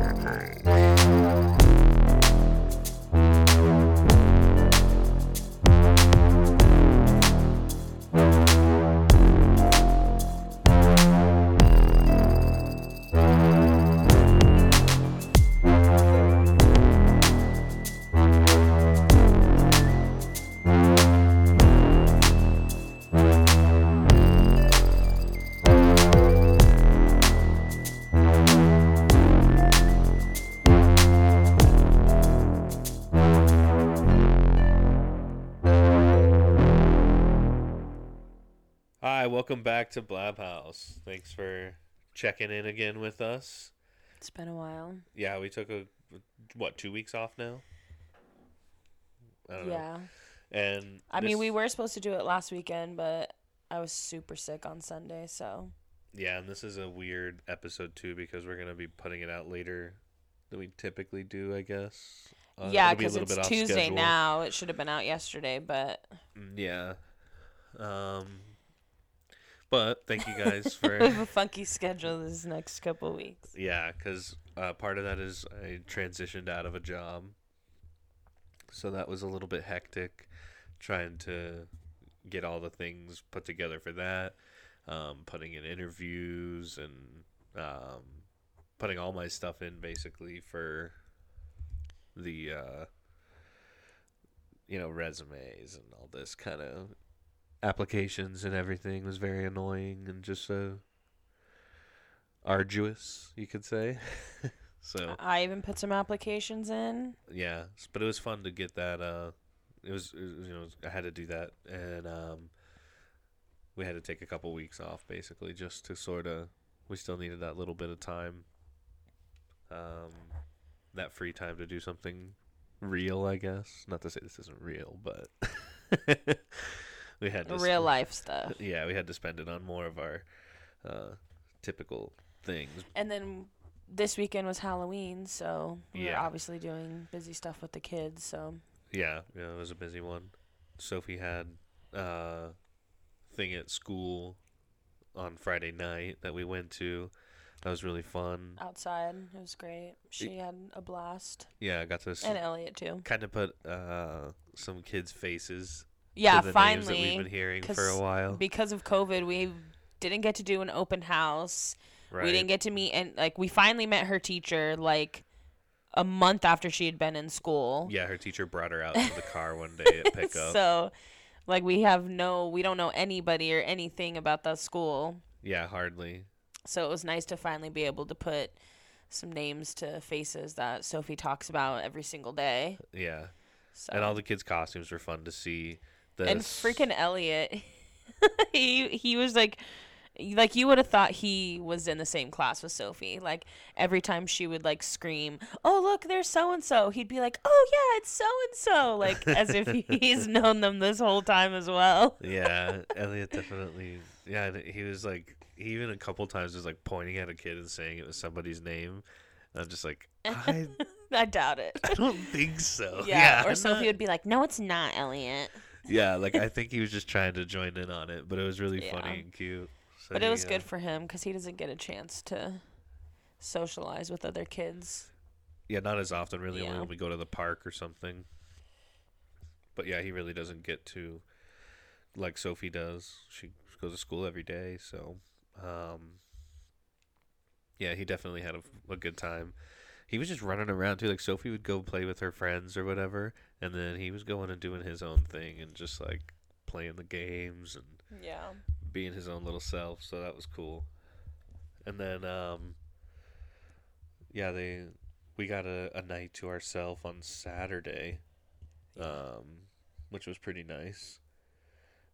Hi, welcome back to Blab House. Thanks for checking in again with us. It's been a while. Yeah, we took a what two weeks off now. I don't know. Yeah. And I mean, we were supposed to do it last weekend, but I was super sick on Sunday, so Yeah, and this is a weird episode too because we're gonna be putting it out later than we typically do, I guess. Uh, yeah, be because little it's Tuesday schedule. now. It should have been out yesterday, but Mm, Yeah. Um. But thank you guys for. we have a funky schedule this next couple weeks. Yeah, because uh, part of that is I transitioned out of a job. So that was a little bit hectic trying to get all the things put together for that, um, putting in interviews and um, putting all my stuff in basically for the, uh, you know, resumes and all this kind of applications and everything was very annoying and just so arduous, you could say. so I even put some applications in. yeah, but it was fun to get that. Uh, it was, it was you know I had to do that, and um, we had to take a couple weeks off basically just to sort of. We still needed that little bit of time. Um, that free time to do something real, I guess. Not to say this isn't real, but we had to Real life stuff. Yeah, we had to spend it on more of our uh, typical things. And then this weekend was Halloween, so we were obviously doing busy stuff with the kids. So Yeah, yeah, it was a busy one. Sophie had uh thing at school on Friday night that we went to. That was really fun. outside, it was great. She had a blast, Yeah, I got to and Elliot too. kind of put uh some kids' faces Yeah, to the names that we've finally, been hearing for a while. because of COVID, we didn't get to do an open house. right. We didn't get to meet, and like we finally met her teacher like a month after she had been in school. yeah, her teacher brought her out to the car one day at pickup. so, like we have no, we don't know anybody or anything about that school. yeah, hardly. So it was nice to finally be able to put some names to faces that Sophie talks about every single day. Yeah. So. And all the kids' costumes were fun to see. The and freaking Elliot, he he was like, like you would have thought he was in the same class with Sophie. Like every time she would like scream, "Oh look, there's so and so," he'd be like, "Oh yeah, it's so and so," like as if he's known them this whole time as well. yeah, Elliot definitely. Yeah, he was like, he even a couple times was like pointing at a kid and saying it was somebody's name. And I'm just like, I, I doubt it. I don't think so. Yeah, I'm or Sophie not- would be like, "No, it's not, Elliot." Yeah, like I think he was just trying to join in on it, but it was really Yeah. funny and cute. So But it he, was uh, good for him because he doesn't get a chance to socialize with other kids. Yeah, not as often really. Only when we go to the park or something. But yeah, he really doesn't get to like Sophie does. She goes to school every day, so um, yeah, he definitely had a, a good time. He was just running around too. Like Sophie would go play with her friends or whatever, and then he was going and doing his own thing and just like playing the games and Yeah. being his own little self. So that was cool. And then, um, yeah, they we got a, a night to ourselves on Saturday, um, which was pretty nice.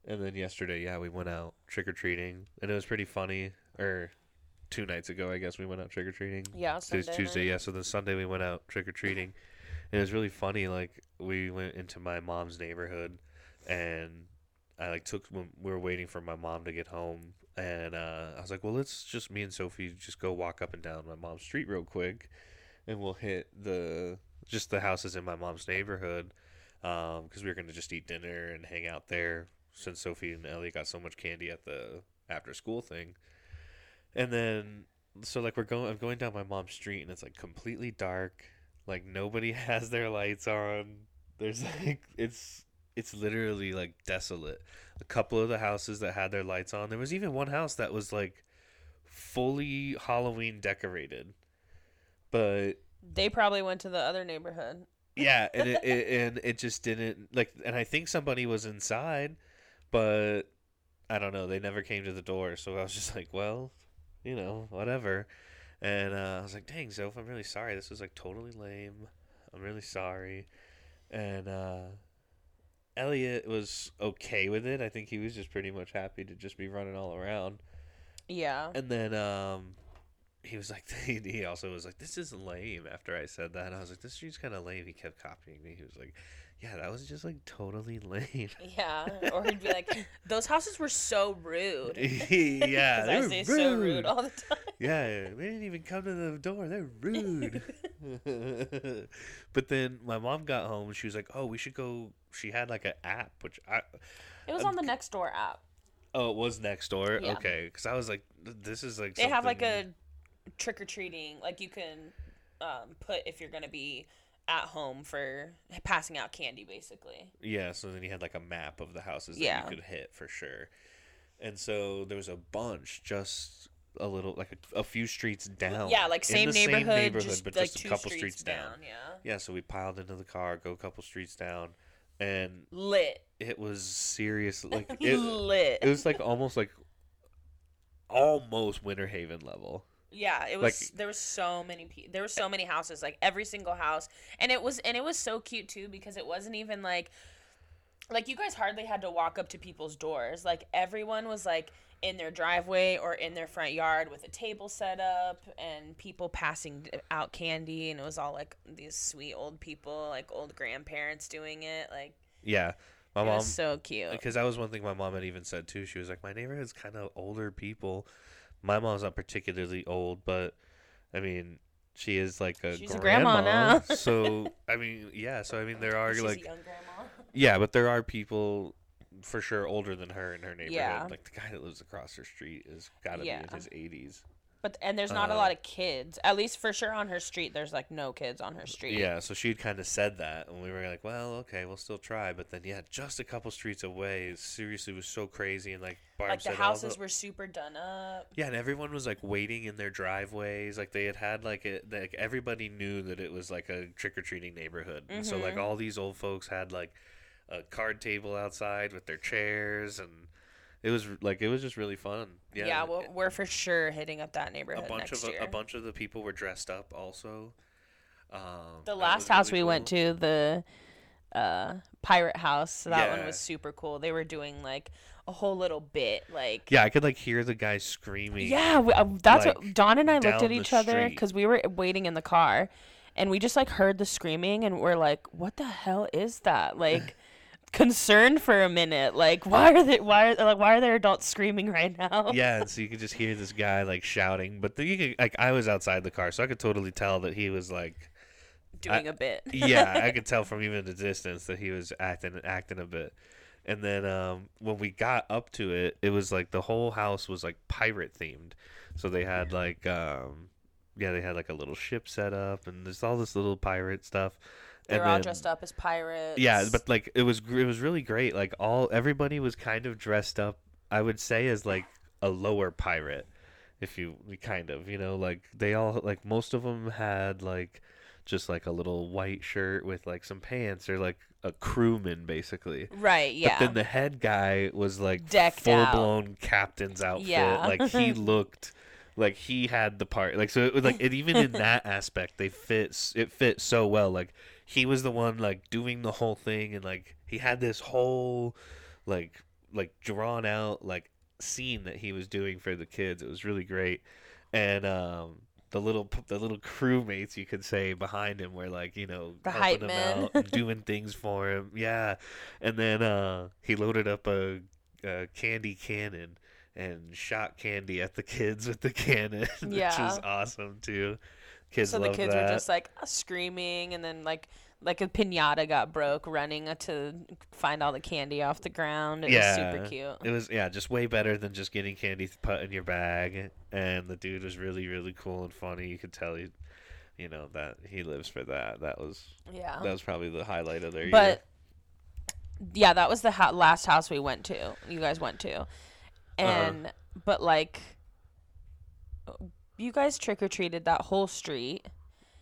And then yesterday, yeah, we went out trick or treating, and it was pretty funny. Or two nights ago, I guess we went out trick or treating. Yeah. Sunday Tuesday, night. yeah. So then Sunday we went out trick or treating, and it was really funny. Like we went into my mom's neighborhood, and I like took when we were waiting for my mom to get home, and uh, I was like, well, let's just me and Sophie just go walk up and down my mom's street real quick, and we'll hit the just the houses in my mom's neighborhood, because we were gonna just eat dinner and hang out there since Sophie and Ellie got so much candy at the after school thing, and then so like we're going I'm going down my mom's street and it's like completely dark. Like nobody has their lights on. There's like it's it's literally like desolate. A couple of the houses that had their lights on. There was even one house that was like fully Halloween decorated. But They probably went to the other neighborhood. yeah, and it, it and it just didn't like and I think somebody was inside, but I don't know, they never came to the door. So I was just like, well, you know, whatever. And uh, I was like, dang, Soph, I'm really sorry. This was like totally lame. I'm really sorry. And uh, Elliot was okay with it. I think he was just pretty much happy to just be running all around. Yeah. And then um, he was like, the he also was like, this is lame. After I said that, I was like, this street's kind of lame. He kept copying me. He was like, yeah, that was just like totally lame. Yeah. Or he'd be like, those houses were so rude. yeah, they I were say rude. so rude all the time. Yeah, they didn't even come to the door. They're rude. but then my mom got home. And she was like, "Oh, we should go." She had like an app, which I It was on the next door app. oh, it was next door. Yeah. Okay, because I was like, "This is like." They have like a trick or treating, like you can um, put if you're gonna be at home for passing out candy, basically. Yeah, so then you had like a map of the houses that Yeah. you could hit for sure. And so there was a bunch just a little like a, a few streets down. yeah, like same the same neighborhood, neighborhood, just but like just a couple streets, streets, down. down. Yeah, Yeah, so we piled into the car, go a couple streets down, and lit, it was serious like it, lit. it was like almost like almost Winter Haven level. Yeah, it was. Like- there was so many. Pe- there were so many houses, like every single house, and it was and it was so cute too because it wasn't even like, like you guys hardly had to walk up to people's doors. Like everyone was like in their driveway or in their front yard with a table set up and people passing out candy, and it was all like these sweet old people, like old grandparents doing it. Like Yeah. My it mom was so cute. because that was one thing my mom had even said too. She was like, "My neighborhood's kind of older people. My mom's not particularly old, but I mean, she is like a She's a grandma now. so I mean, yeah. So I mean, there are She's like a young grandma. yeah, but there are people for sure older than her in her neighborhood. Yeah. Like the guy that lives across her street is got to Yeah. be in his eighties. But and there's not a Uh, lot of kids. At least for sure on her street, there's like no kids on her street. Yeah, so she'd kind of said that, and we were like, "Well, okay, we'll still try." But then, yeah, just a couple streets away, it seriously was so crazy, and like Barb like the said, houses were super done up. Yeah, and everyone was like waiting in their driveways. Like they had had like a like everybody knew that it was like a trick or treating neighborhood. And so like Mhm. all these old folks had like a card table outside with their chairs, and it was like it was just really fun. Yeah, Yeah, well, we're for sure hitting up that neighborhood. a bunch next of year. a, bunch of the people were dressed up also. Um, the last house really we went to, the uh, pirate house, so that one was super cool. They were doing like a whole little bit, like Yeah, I could like hear the guys screaming. Yeah, we, uh, that's like, what Don and I looked at each other because we were waiting in the car, and we just like heard the screaming, and we're like, "What the hell is that?" Like, concerned for a minute, like, why are they why are like why are there adults screaming right now? yeah, and so you could just hear this guy like shouting, but the, you could, like I was outside the car, so I could totally tell that he was like doing a bit. yeah, I could tell from even the distance that he was acting acting a bit. And then um, when we got up to it, it was like the whole house was like pirate themed. So they had like um, yeah, they had like a little ship set up, and there's all this little pirate stuff. They and all then- dressed up as pirates. Yeah, but like it was it was really great. Like all everybody was kind of dressed up. I would say as like a lower pirate, if you kind of you know like they all like most of them had like just like a little white shirt with like some pants or like a crewman basically. right, yeah. But then the head guy was like Decked full out. blown captain's outfit. Yeah. Like he looked like he had the part. Like so it was like it, even in that aspect they fit it fit so well. Like he was the one like doing the whole thing and like he had this whole like like drawn out like scene that he was doing for the kids. It was really great. And um the little the little crewmates you could say behind him were like you know The helping him out and doing things for him. Yeah. And then uh he loaded up a, a candy cannon and shot candy at the kids with the cannon which was awesome too kids so the kids that were just like screaming, and then like like a pinata got broke running to find all the candy off the ground. It Yeah. was super cute. It was yeah, just way better than just getting candy put in your bag. And the dude was really really cool and funny. You could tell he, you know that he lives for that. That was Yeah. that was probably the highlight of their year. But yeah, that was the ha- last house we went to. You guys went Uh-huh. to, and but like, you guys trick or treated that whole street,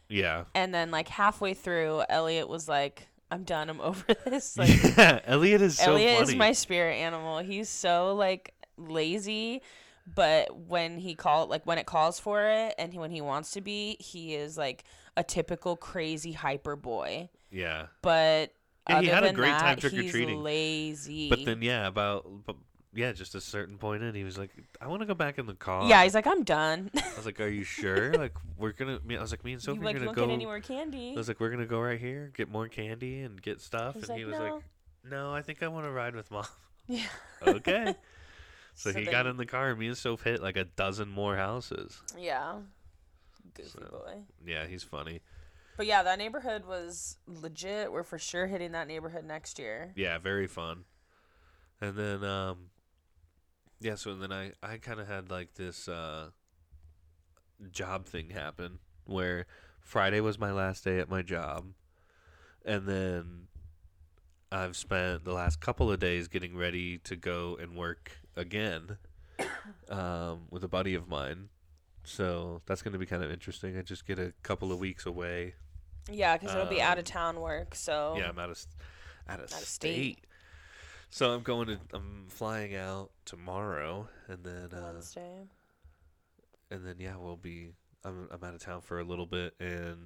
Yeah. and then like halfway through, Elliot was like, "I'm done. I'm over this." Like, yeah, Elliot is so Elliot funny. is my spirit animal. He's so like lazy, but when he call like when it calls for it, and he, when he wants to be, he is like a typical crazy hyper boy. yeah. But Yeah, he had a great that, time he's trick-or-treating. Lazy. But then yeah, about but, yeah, just a certain point in, he was like, "I want to go back in the car." yeah, he's like, I'm done. I was like, "Are you sure? like, we're gonna." me- I was like, "Me and Sophie you are like, you gonna won't go." get any more candy. I was like, "We're gonna go right here, get more candy and get stuff." He's and he was "No." like, "No, I think I want to ride with mom." yeah. okay. So, So he got in the car, and me and Soph hit like a dozen more houses. Yeah. Goofy So- boy. Yeah, he's funny. But yeah, that neighborhood was legit. We're for sure hitting that neighborhood next year. Yeah, very fun. And then um yeah, so then I I kind of had like this uh job thing happen where Friday was my last day at my job. And then I've spent the last couple of days getting ready to go and work again um with a buddy of mine. So that's going to be kind of interesting. I just get a couple of weeks away. Yeah, because it'll be out of Um, town work. So Yeah, I'm out of out of, Out of state. So I'm going to I'm flying out tomorrow, and then uh, Wednesday. and then yeah, we'll be I'm I'm out of town for a little bit, and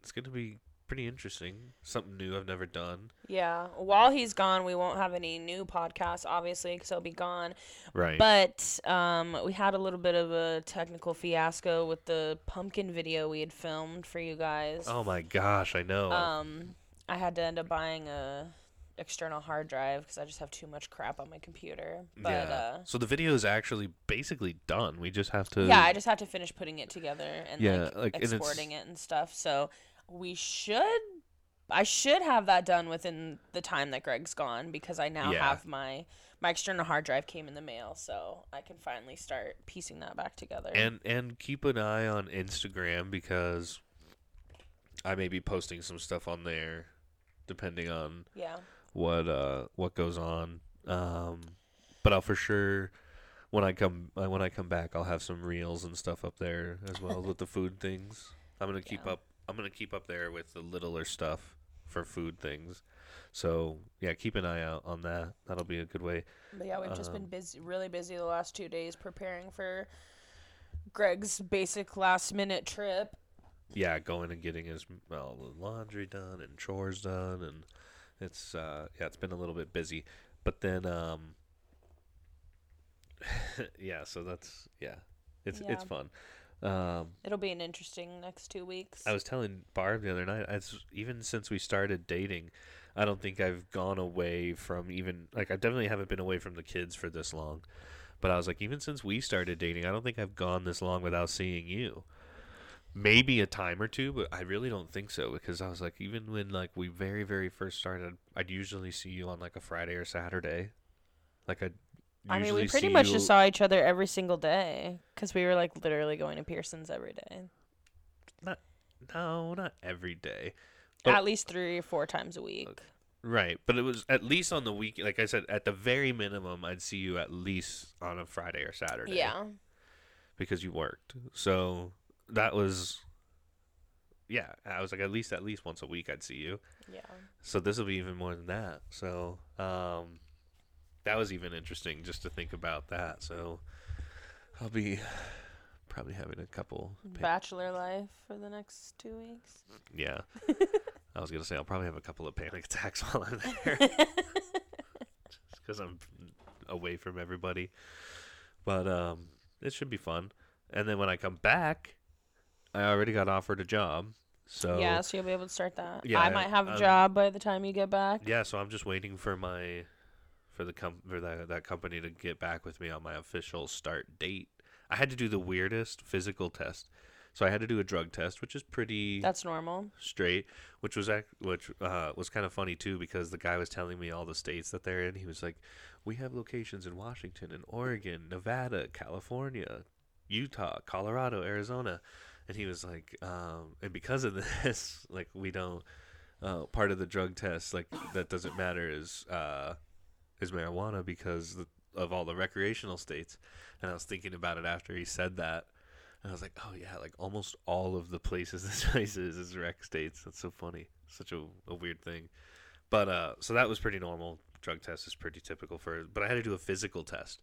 it's gonna be pretty interesting. Something new I've never done. Yeah. While he's gone, we won't have any new podcasts, obviously, because he'll be gone. Right. But um, we had a little bit of a technical fiasco with the pumpkin video we had filmed for you guys. oh my gosh, I know. Um, I had to end up buying a external hard drive because I just have too much crap on my computer. But yeah. uh, so the video is actually basically done. We just have to. yeah, I just have to finish putting it together and Yeah, like, like, and exporting it and stuff. So we should. I should have that done within the time that Greg's gone because I now Yeah. have my my external hard drive came in the mail, so I can finally start piecing that back together. and and keep an eye on Instagram because I may be posting some stuff on there, depending on yeah, what uh what goes on. Um, but I'll for sure when I come uh, when I come back, I'll have some reels and stuff up there as well with the food things. I'm gonna keep Yeah. up. I'm gonna keep up there with the littler stuff for food things. So yeah, keep an eye out on that. That'll be a good way. but yeah, we've just been Um, busy, really busy the last two days preparing for Greg's basic last minute trip. Yeah, going and getting his well, laundry done and chores done, and it's uh yeah, it's been a little bit busy. But then um yeah, so that's yeah, it's it's fun. Um, It'll be an interesting next two weeks. I was telling Barb the other night, it's, even since we started dating, I don't think I've gone away from even like I definitely haven't been away from the kids for this long. But I was like, even since we started dating, I don't think I've gone this long without seeing you. Maybe a time or two, but I really don't think so because I was like, even when like we very very first started, I'd usually see you on like a Friday or Saturday. Like I. I mean, we pretty much just saw each other every single day because we were like literally going to Pearson's every day, Not, No, not every day. But- at least three or four times a week. Right, but it was at least on the week. Like I said, at the very minimum, I'd see you at least on a Friday or Saturday. Yeah, because you worked. So that was, yeah. I was like at least at least once a week I'd see you. yeah. So this will be even more than that. So um, that was even interesting just to think about that. So I'll be probably having a couple. Bachelor life for the next two weeks. yeah. I was gonna say I'll probably have a couple of panic attacks while I'm there. just because I'm away from everybody. But um, it should be fun. And then when I come back, I already got offered a job. So yeah, so you'll be able to start that. Yeah, I might have a um, job by the time you get back. yeah, so I'm just waiting for my for the com- for that that company to get back with me on my official start date. I had to do the weirdest physical test. So I had to do a drug test, which is pretty That's normal. straight, which was ac- which uh, was kind of funny too because the guy was telling me all the states that they're in. He was like, "We have locations in Washington and Oregon, Nevada, California, Utah, Colorado, Arizona," and he was like, um, "And because of this, like we don't uh, part of the drug test like that doesn't matter is uh, is marijuana because of all the recreational states." And I was thinking about it after he said that. And I was like, oh yeah, like almost all of the places this place is is rec states. That's so funny. Such a, a weird thing. But uh, so that was pretty normal. Drug test is pretty typical for. But I had to do a physical test.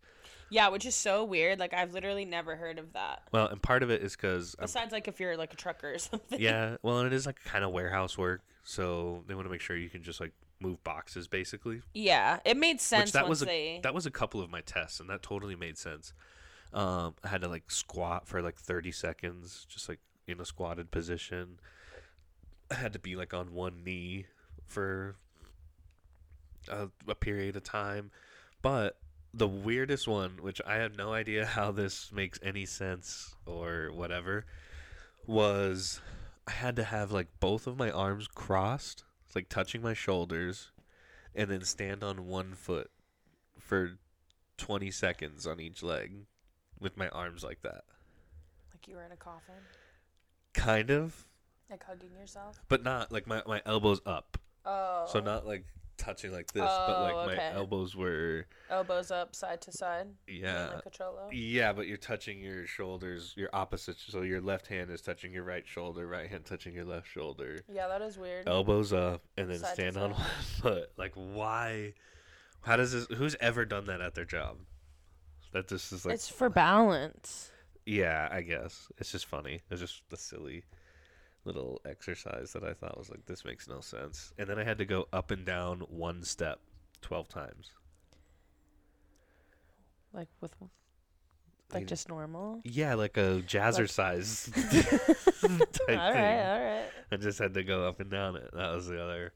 Yeah, which is so weird. Like I've literally never heard of that. Well, and part of it is because Besides, like if you're like a trucker or something. yeah, well, and it is like kind of warehouse work, so they want to make sure you can just like move boxes basically. Yeah, it made sense Which that was a, they. that was a couple of my tests, and that totally made sense. Um, I had to like squat for like thirty seconds, just like in a squatted position. I had to be like on one knee for a, a period of time, but the weirdest one, which I have no idea how this makes any sense or whatever, was I had to have like both of my arms crossed, like touching my shoulders, and then stand on one foot for 20 seconds on each leg with my arms like that. like you were in a coffin, Kind of, like hugging yourself. but not like my, my elbows up. Oh. So not like touching like this, but like Oh, my elbows were elbows up, side to side. yeah. Like a cholo. Yeah, but you're touching your shoulders, your opposite. So your left hand is touching your right shoulder, right hand touching your left shoulder. Yeah, that is weird. Elbows up, and then Side stand on one foot. Like, why? How does this? Who's ever done that at their job? That just is like, it's for balance. yeah, I guess it's just funny. It's just a silly little exercise that I thought was like, this makes no sense. And then I had to go up and down one step twelve times. Like with, like just normal. Yeah, like a jazzercise all type right, thing. all right. I just had to go up and down it. That was the other.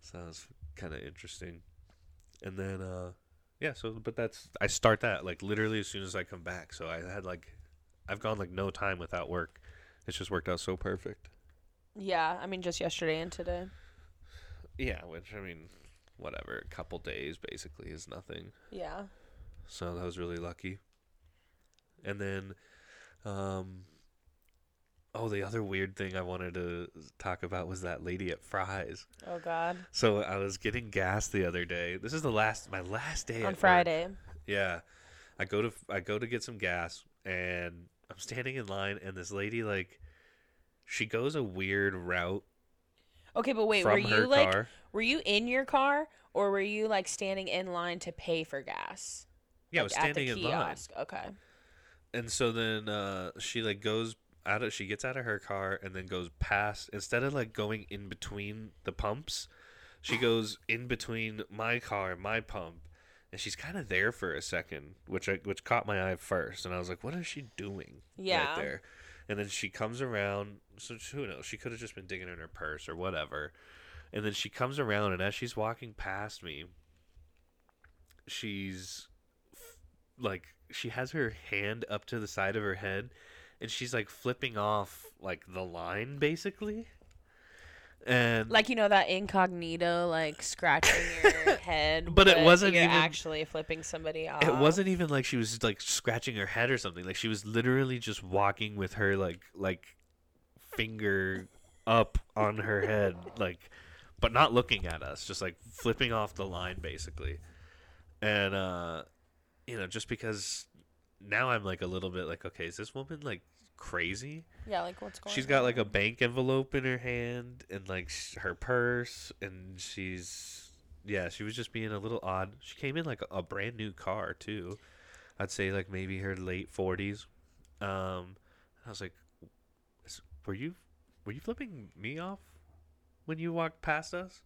So that was kind of interesting. And then, uh, yeah. So, but that's I start that like literally as soon as I come back. So I had like, I've gone like no time without work. It's just worked out so perfect. Yeah, I mean just yesterday and today. Yeah, which I mean, whatever. A couple days basically is nothing. Yeah. So that was really lucky. And then, um, oh, the other weird thing I wanted to talk about was that lady at Fry's. Oh God. So I was getting gas the other day. This is the last my last day at On work. Friday. Yeah, I go to I go to get some gas and I'm standing in line and this lady like she goes a weird route Okay, but wait, were you like car. were you in your car or were you like standing in line to pay for gas? Yeah, I was standing in line. Okay. And so then uh, she like goes out of she gets out of her car and then goes past instead of like going in between the pumps, she goes in between my car my pump. And she's kind of there for a second, which I, which caught my eye first, and I was like, "What is she doing Yeah. right there?" And then she comes around. So who knows? She could have just been digging in her purse or whatever. And then she comes around, and as she's walking past me, she's f- like she has her hand up to the side of her head and she's like flipping off like the line basically and Like you know that incognito, like scratching your head, But it wasn't you're even- actually flipping somebody off. it wasn't even like she was like scratching her head or something like she was literally just walking with her like like finger up on her head like but not looking at us just like flipping off the line basically and uh you know just because now i'm like a little bit like okay is this woman like crazy Yeah, like what's going? On? She's got like a bank envelope in her hand and like sh- her purse, and she's yeah, she was just being a little odd. She came in like a, a brand new car too. I'd say like maybe her late forties. Um, I was like, were you were you flipping me off when you walked past us?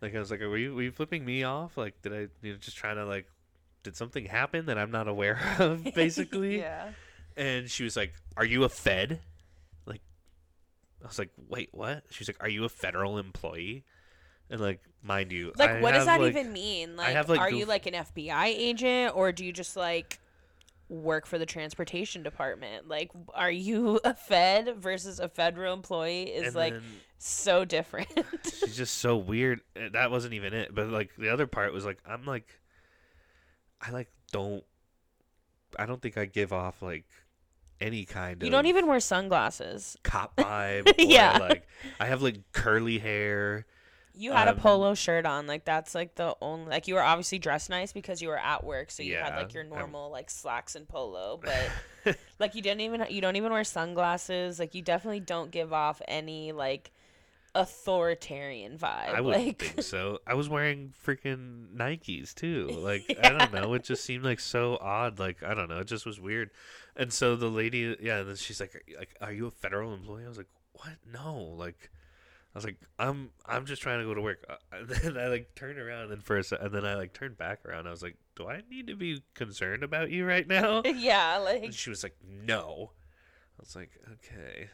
Like I was like, were you were you flipping me off? Like did I you know just trying to like did something happen that I'm not aware of basically? yeah. And she was like, "Are you a Fed?" Like, I was like, "Wait, what?" She's like, "Are you a federal employee?" And like, mind you, Like, I what does have, that like- even mean? Like, have, like, are you like an FBI agent or do you just like? work for the transportation department. Like, are you a Fed versus a federal employee? Is And like so different. she's just so weird. That wasn't even it. But like the other part was like I'm like I like don't I don't think I give off like any kind you of You don't even wear sunglasses. cop vibe. Yeah. Like I have like curly hair. You had Um, a polo shirt on, like that's like the only like you were obviously dressed nice because you were at work, so you had like your I'm- normal like slacks and polo, but like you didn't even you don't even wear sunglasses. Like you definitely don't give off any like authoritarian vibe. I wouldn't like think so. I was wearing freaking Nikes too. Like I don't know. It just seemed like so odd. Like I don't know. It just was weird. And so the lady, yeah, and then she's like, "Like, are you a federal employee?" I was like, "What? No." Like, I was like, "I'm, I'm just trying to go to work." Uh, And then I like turned around, and then for a se- and then I like turned back around. I was like, "Do I need to be concerned about you right now?" yeah, like And she was like, "No." I was like, "Okay,"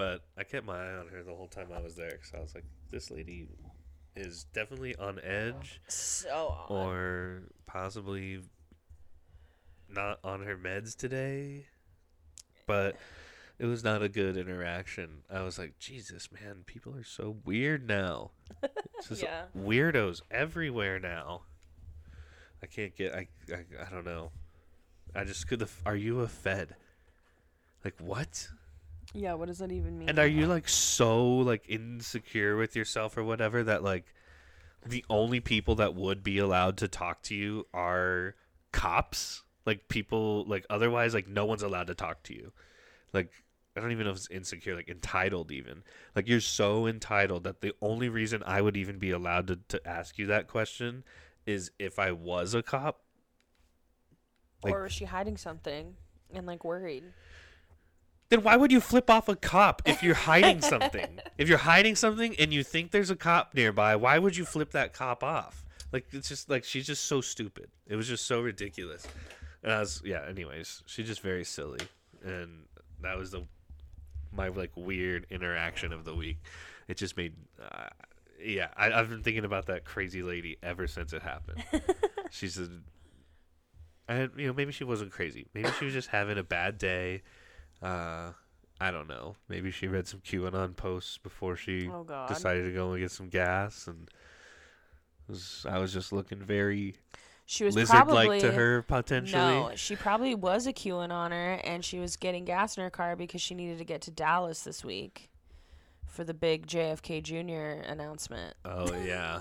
but I kept my eye on her the whole time I was there because I was like, "This lady is definitely on edge, so odd. or possibly not on her meds today." But it was not a good interaction. I was like, "Jesus, man, people are so weird now. It's just Yeah. weirdos everywhere now." I can't get. I. I, I don't know. I just could. Are you a Fed? Like what? Yeah, what does that even mean? And are you like so like insecure with yourself or whatever that like the only people that would be allowed to talk to you are cops? Like people like otherwise like no one's allowed to talk to you. Like I don't even know if it's insecure, like entitled even. Like you're so entitled that the only reason I would even be allowed to, to ask you that question is if I was a cop. like- or was she hiding something and like worried? Then why would you flip off a cop if you're hiding something? if you're hiding something and you think there's a cop nearby, why would you flip that cop off? Like it's just like she's just so stupid. It was just so ridiculous. And I was yeah. Anyways, she's just very silly, and that was the my like weird interaction of the week. It just made uh, yeah. I, I've been thinking about that crazy lady ever since it happened. she's a and you know maybe she wasn't crazy. Maybe she was just having a bad day. Uh, I don't know. Maybe she read some QAnon posts before she Oh decided to go and get some gas, and was, I was just looking very she was lizard-like probably to her potentially. No, she probably was a QAnoner and she was getting gas in her car because she needed to get to Dallas this week for the big JFK Jr. announcement. Oh yeah,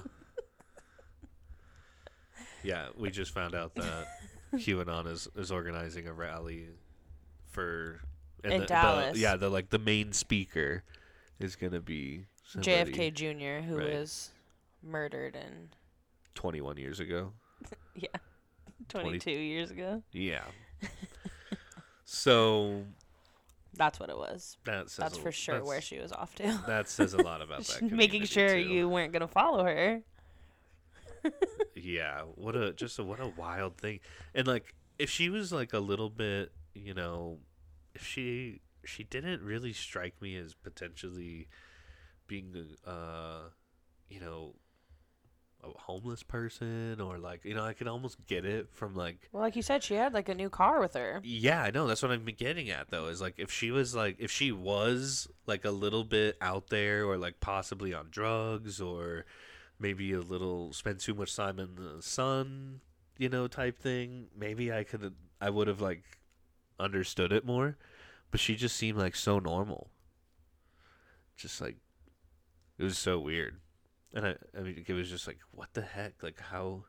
yeah. We just found out that QAnon is is organizing a rally for and In the- the- Dallas. yeah, the like the main speaker is gonna be somebody JFK Jr., who Right. was murdered in 21 years ago. yeah, 22 years ago. Yeah. so That's what it was. that says That's a- for sure where she was off to. That says a lot about that. Making sure too. you weren't gonna follow her. Yeah, what a just a what a wild thing. And like if she was like a little bit, you know, she she didn't really strike me as potentially being uh you know a homeless person or like you know I could almost get it from like Well, like you said, she had like a new car with her. Yeah, I know. That's what I'm getting at, though. Is like if she was like if she was like a little bit out there, or like possibly on drugs, or maybe a little spend too much time in the sun, you know, type thing. Maybe I could I would have like understood it more, but she just seemed like so normal. Just like it was so weird, and I I mean it was just like what the heck, like how.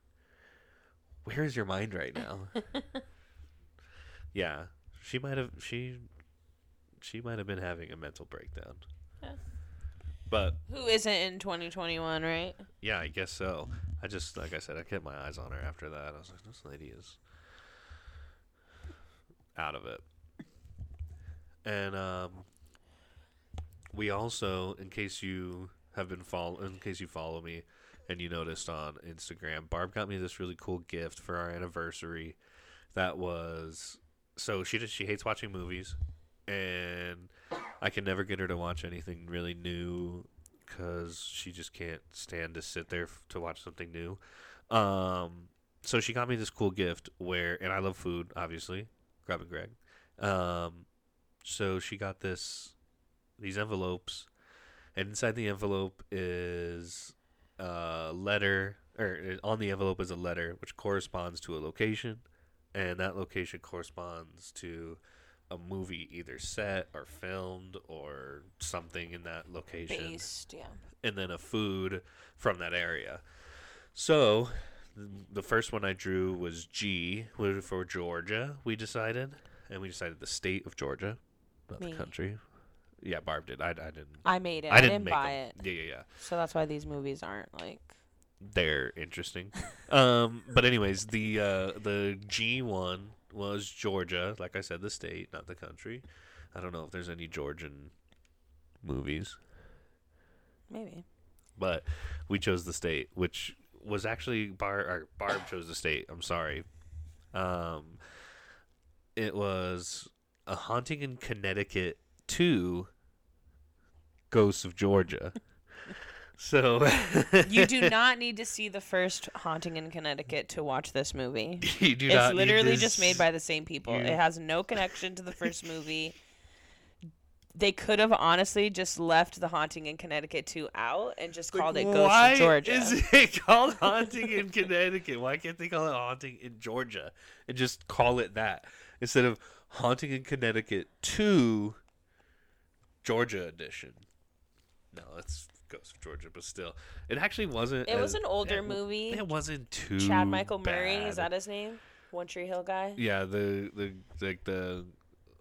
Where is your mind right now? Yeah, she might have she she might have been having a mental breakdown. Yeah. But Who isn't in 2021, right? yeah, I guess so. I just like I said, I kept my eyes on her after that. I was like, this lady is out of it. And um, we also, in case you have been follow, in case you follow me, and you noticed on Instagram, Barb got me this really cool gift for our anniversary. That was so she just she hates watching movies, and I can never get her to watch anything really new because she just can't stand to sit there f- to watch something new. Um, so she got me this cool gift where, and I love food, obviously, Grub and Greg. Um, so she got this these envelopes, and inside the envelope is a letter, or on the envelope is a letter which corresponds to a location, and that location corresponds to a movie either set or filmed or something in that location Based, yeah. and then a food from that area. So the first one I drew was G was for Georgia. We decided, and we decided the state of Georgia, not Me. the country. Yeah, Barb did. I, I didn't. I made it. I didn't, make buy them. it. Yeah, yeah, yeah. So that's why these movies aren't like They're interesting. um, but anyways, the uh, the G one was Georgia. Like I said, the state, not the country. I don't know if there's any Georgian movies. maybe. but we chose the state, which was actually Bar or Barb chose the state. I'm sorry. Um, it was a haunting in Connecticut two. Ghosts of Georgia. so You do not need to see the first Haunting in Connecticut to watch this movie. you do it's not literally just made by the same people. you- It has no connection to the first movie. They could have honestly just left the Haunting in Connecticut 2 out and just Like, called it Ghost why of Georgia. is it called haunting in Connecticut? Why can't they call it haunting in Georgia and just call it that instead of haunting in Connecticut two Georgia edition? No, it's Ghost of Georgia, but still, it actually wasn't. It was an older it- movie. It wasn't too. Chad Michael Murray, is that his name? One Tree Hill guy? Yeah, the the like the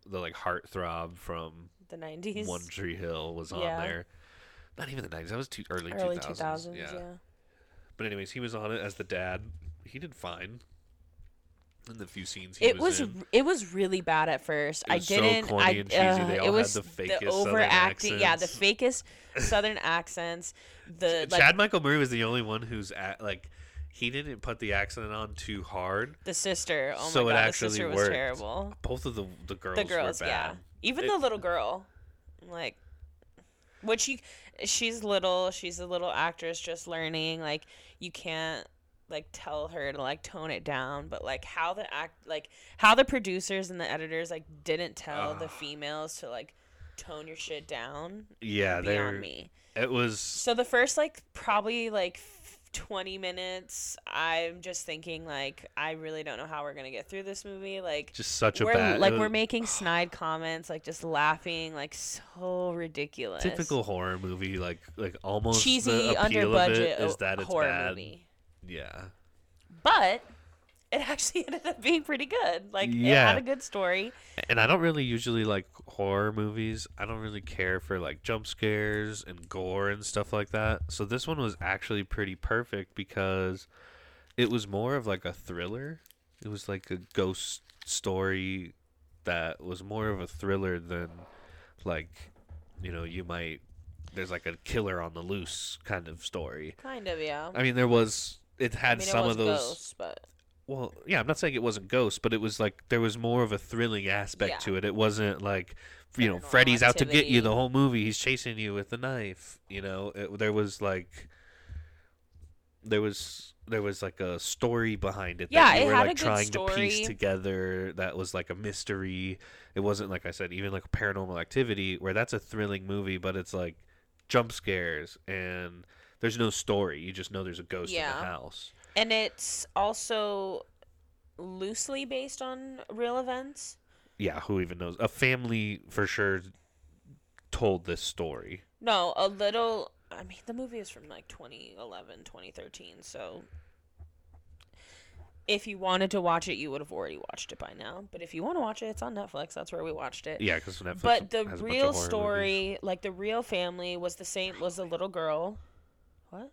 the like heartthrob from The 90s? One Tree Hill was on Yeah. there. Not even the nineties. That was too early. Early 2000s. 2000s, yeah. yeah. But anyways, he was on it as the dad. He did fine. In the few scenes he It was, was in. it was really bad at first. I didn't. corny I and cheesy. uh, it had was the fakest Southern overacting. Yeah, the fakest Southern accents. The like Chad Michael Murray was the only one who's at like he didn't put the accent on too hard. the sister. Oh So it my god, the sister was worked. terrible. Both of the the girls, The girls, yeah. Even It- the little girl, like, which you, she's little. She's a little actress just learning. Like, you can't like tell her to like tone it down, but like how the act, like how the producers and the editors like didn't tell the females to like tone your shit down. Yeah, beyond me. it was So the first like probably like 20 minutes, I'm just thinking like I really don't know how we're gonna get through this movie. Like just such a we're bad like we're making snide comments, like just laughing, like so ridiculous. typical horror movie, like like almost cheesy, under budget is uh, that it's horror bad. movie. Yeah, But it actually ended up being pretty good. Like it had a good story. and I don't really usually like horror movies. I don't really care for like jump scares and gore and stuff like that. So this one was actually pretty perfect because it was more of like a thriller. It was like a ghost story that was more of a thriller than like you know you might there's like a killer on the loose kind of story. Kind of, yeah. I mean there was it I had mean, some it of those ghosts, but well, yeah, I'm not saying it wasn't ghosts, but it was like there was more of a thrilling aspect Yeah. to it. It wasn't like you know Freddy's out to get you the whole movie. He's chasing you with a knife. You know, it, there was like there was there was like a story behind it Yeah, that you it were had like trying to piece together. That was like a mystery. It wasn't like I said, even like a Paranormal Activity, where that's a thrilling movie, but it's like jump scares and there's no story. You just know there's a ghost in the house. and it's also loosely based on real events. yeah, who even knows? A family for sure told this story. No, a little. I mean, the movie is from like 2011, 2013. So if you wanted to watch it, you would have already watched it by now. But if you want to watch it, it's on Netflix. That's where we watched it. Yeah, because Netflix. but the has a bunch of real horror movies. story, like the real family, was the same. Was a little girl. What?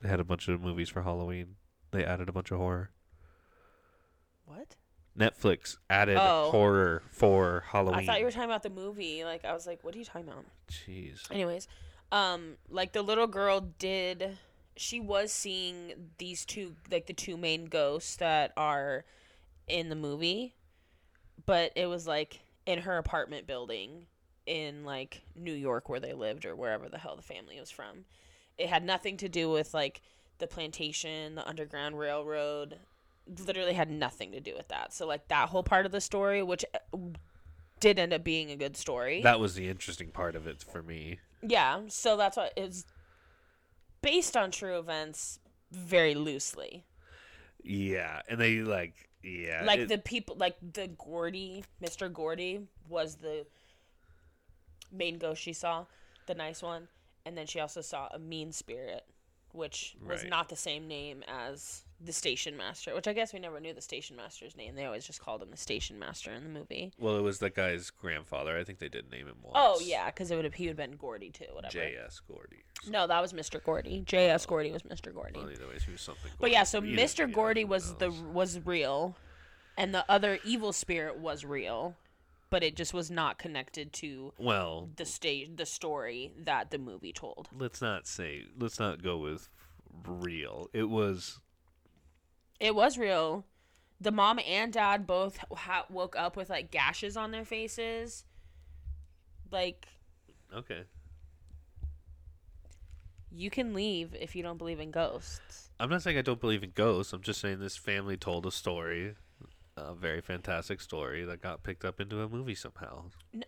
They had a bunch of movies for Halloween. They added a bunch of horror. What? Netflix added Oh. horror for Halloween. I thought you were talking about the movie. Like I was like, what are you talking about? Jeez. Anyways, um, like the little girl did. She was seeing these two, like the two main ghosts that are in the movie, but it was like in her apartment building in like New York where they lived or wherever the hell the family was from. It had nothing to do with like the plantation, the Underground Railroad, literally had nothing to do with that. So like that whole part of the story, which uh, did end up being a good story. That was the interesting part of it for me. yeah, so that's what it's based on true events very loosely. Yeah, and they like yeah, like it- the people like the Gordy, Mr. Gordy was the main ghost she saw, the nice one, and then she also saw a mean spirit, which was Right. not the same name as the station master, which I guess we never knew the station master's name. They always just called him the station master in the movie. well, it was that guy's grandfather. I think they did name him once. Oh yeah, because it would have he would have been Gordy too, whatever. J.S. Gordy. No, that was Mr. Gordy. J.S. Gordy was Mr. Gordy. Well, he was something. But yeah, Gordy. so Either- Mr. yeah, Gordy who was the knows? was real, and the other evil spirit was real, but it just was not connected to well. the stage, the story that the movie told. Let's not say. Let's not go with real. It was It was real. The mom and dad both ha- woke up with like gashes on their faces. Like okay. you can leave if you don't believe in ghosts. I'm not saying I don't believe in ghosts. I'm just saying this family told a story, a very fantastic story that got picked up into a movie somehow.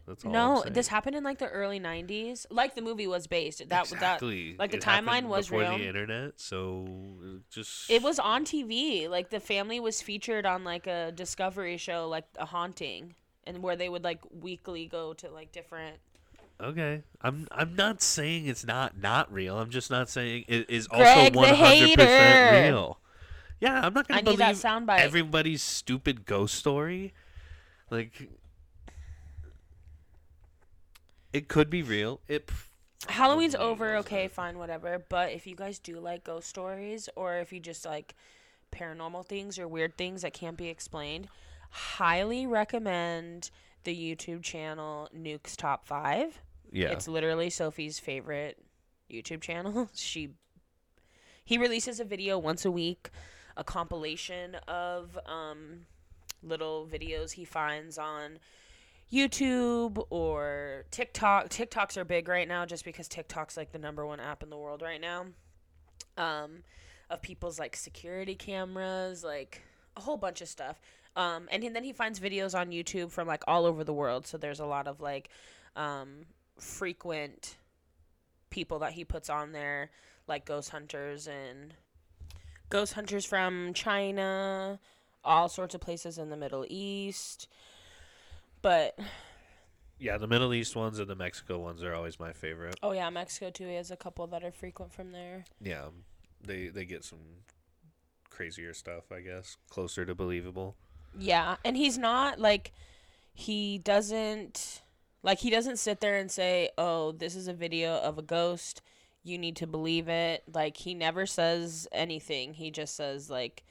That's all no, this happened in like the early like like the movie was based. That was that like, the It timeline was before real. the internet, so it just It was on TV. Like the family was featured on like a Discovery show, like a haunting, and where they would like weekly go to like different. okay. I'm I'm not saying it's not not real. I'm just not saying it is also 100 percent real. Yeah, I'm not gonna I believe soundbite. everybody's stupid ghost story. Like, it could be real. It Halloween's over. Okay, fine, whatever. But if you guys do like ghost stories, or if you just like paranormal things or weird things that can't be explained, highly recommend the YouTube channel Nuke's Top Five. yeah. It's literally Sophie's favorite YouTube channel. She he releases a video once a week, a compilation of um little videos he finds on YouTube or TikTok. TikToks are big right now just because TikTok's like the number one app in the world right now. Um of people's like security cameras, like a whole bunch of stuff. Um and then he finds videos on YouTube from like all over the world. So there's a lot of like um frequent people that he puts on there like ghost hunters and ghost hunters from China, all sorts of places in the Middle East. But yeah, the Middle East ones and the Mexico ones are always my favorite. oh yeah, Mexico too he has a couple that are frequent from there. Yeah, they they get some crazier stuff, I guess, closer to believable. Yeah, and he's not like he doesn't like he doesn't sit there and say, "Oh, this is a video of a ghost. You need to believe it." Like he never says anything. He just says like,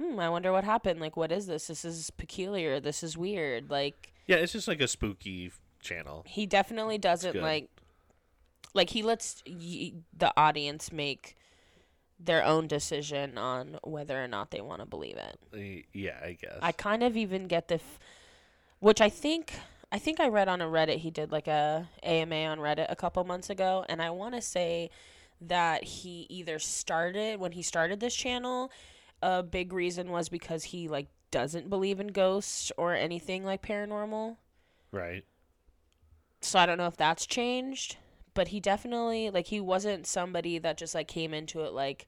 "Hmm, I wonder what happened. Like what is this? This is peculiar. This is weird." Like Yeah, it's just like a spooky channel. he definitely doesn't like like he lets y- the audience make their own decision on whether or not they want to believe it. Yeah, I guess. I kind of even get the, f- which I think I think I read on a Reddit. He did like a AMA on Reddit a couple months ago, and I want to say that he either started when he started this channel. A big reason was because he like doesn't believe in ghosts or anything like paranormal. right. So I don't know if that's changed, but he definitely like he wasn't somebody that just like came into it like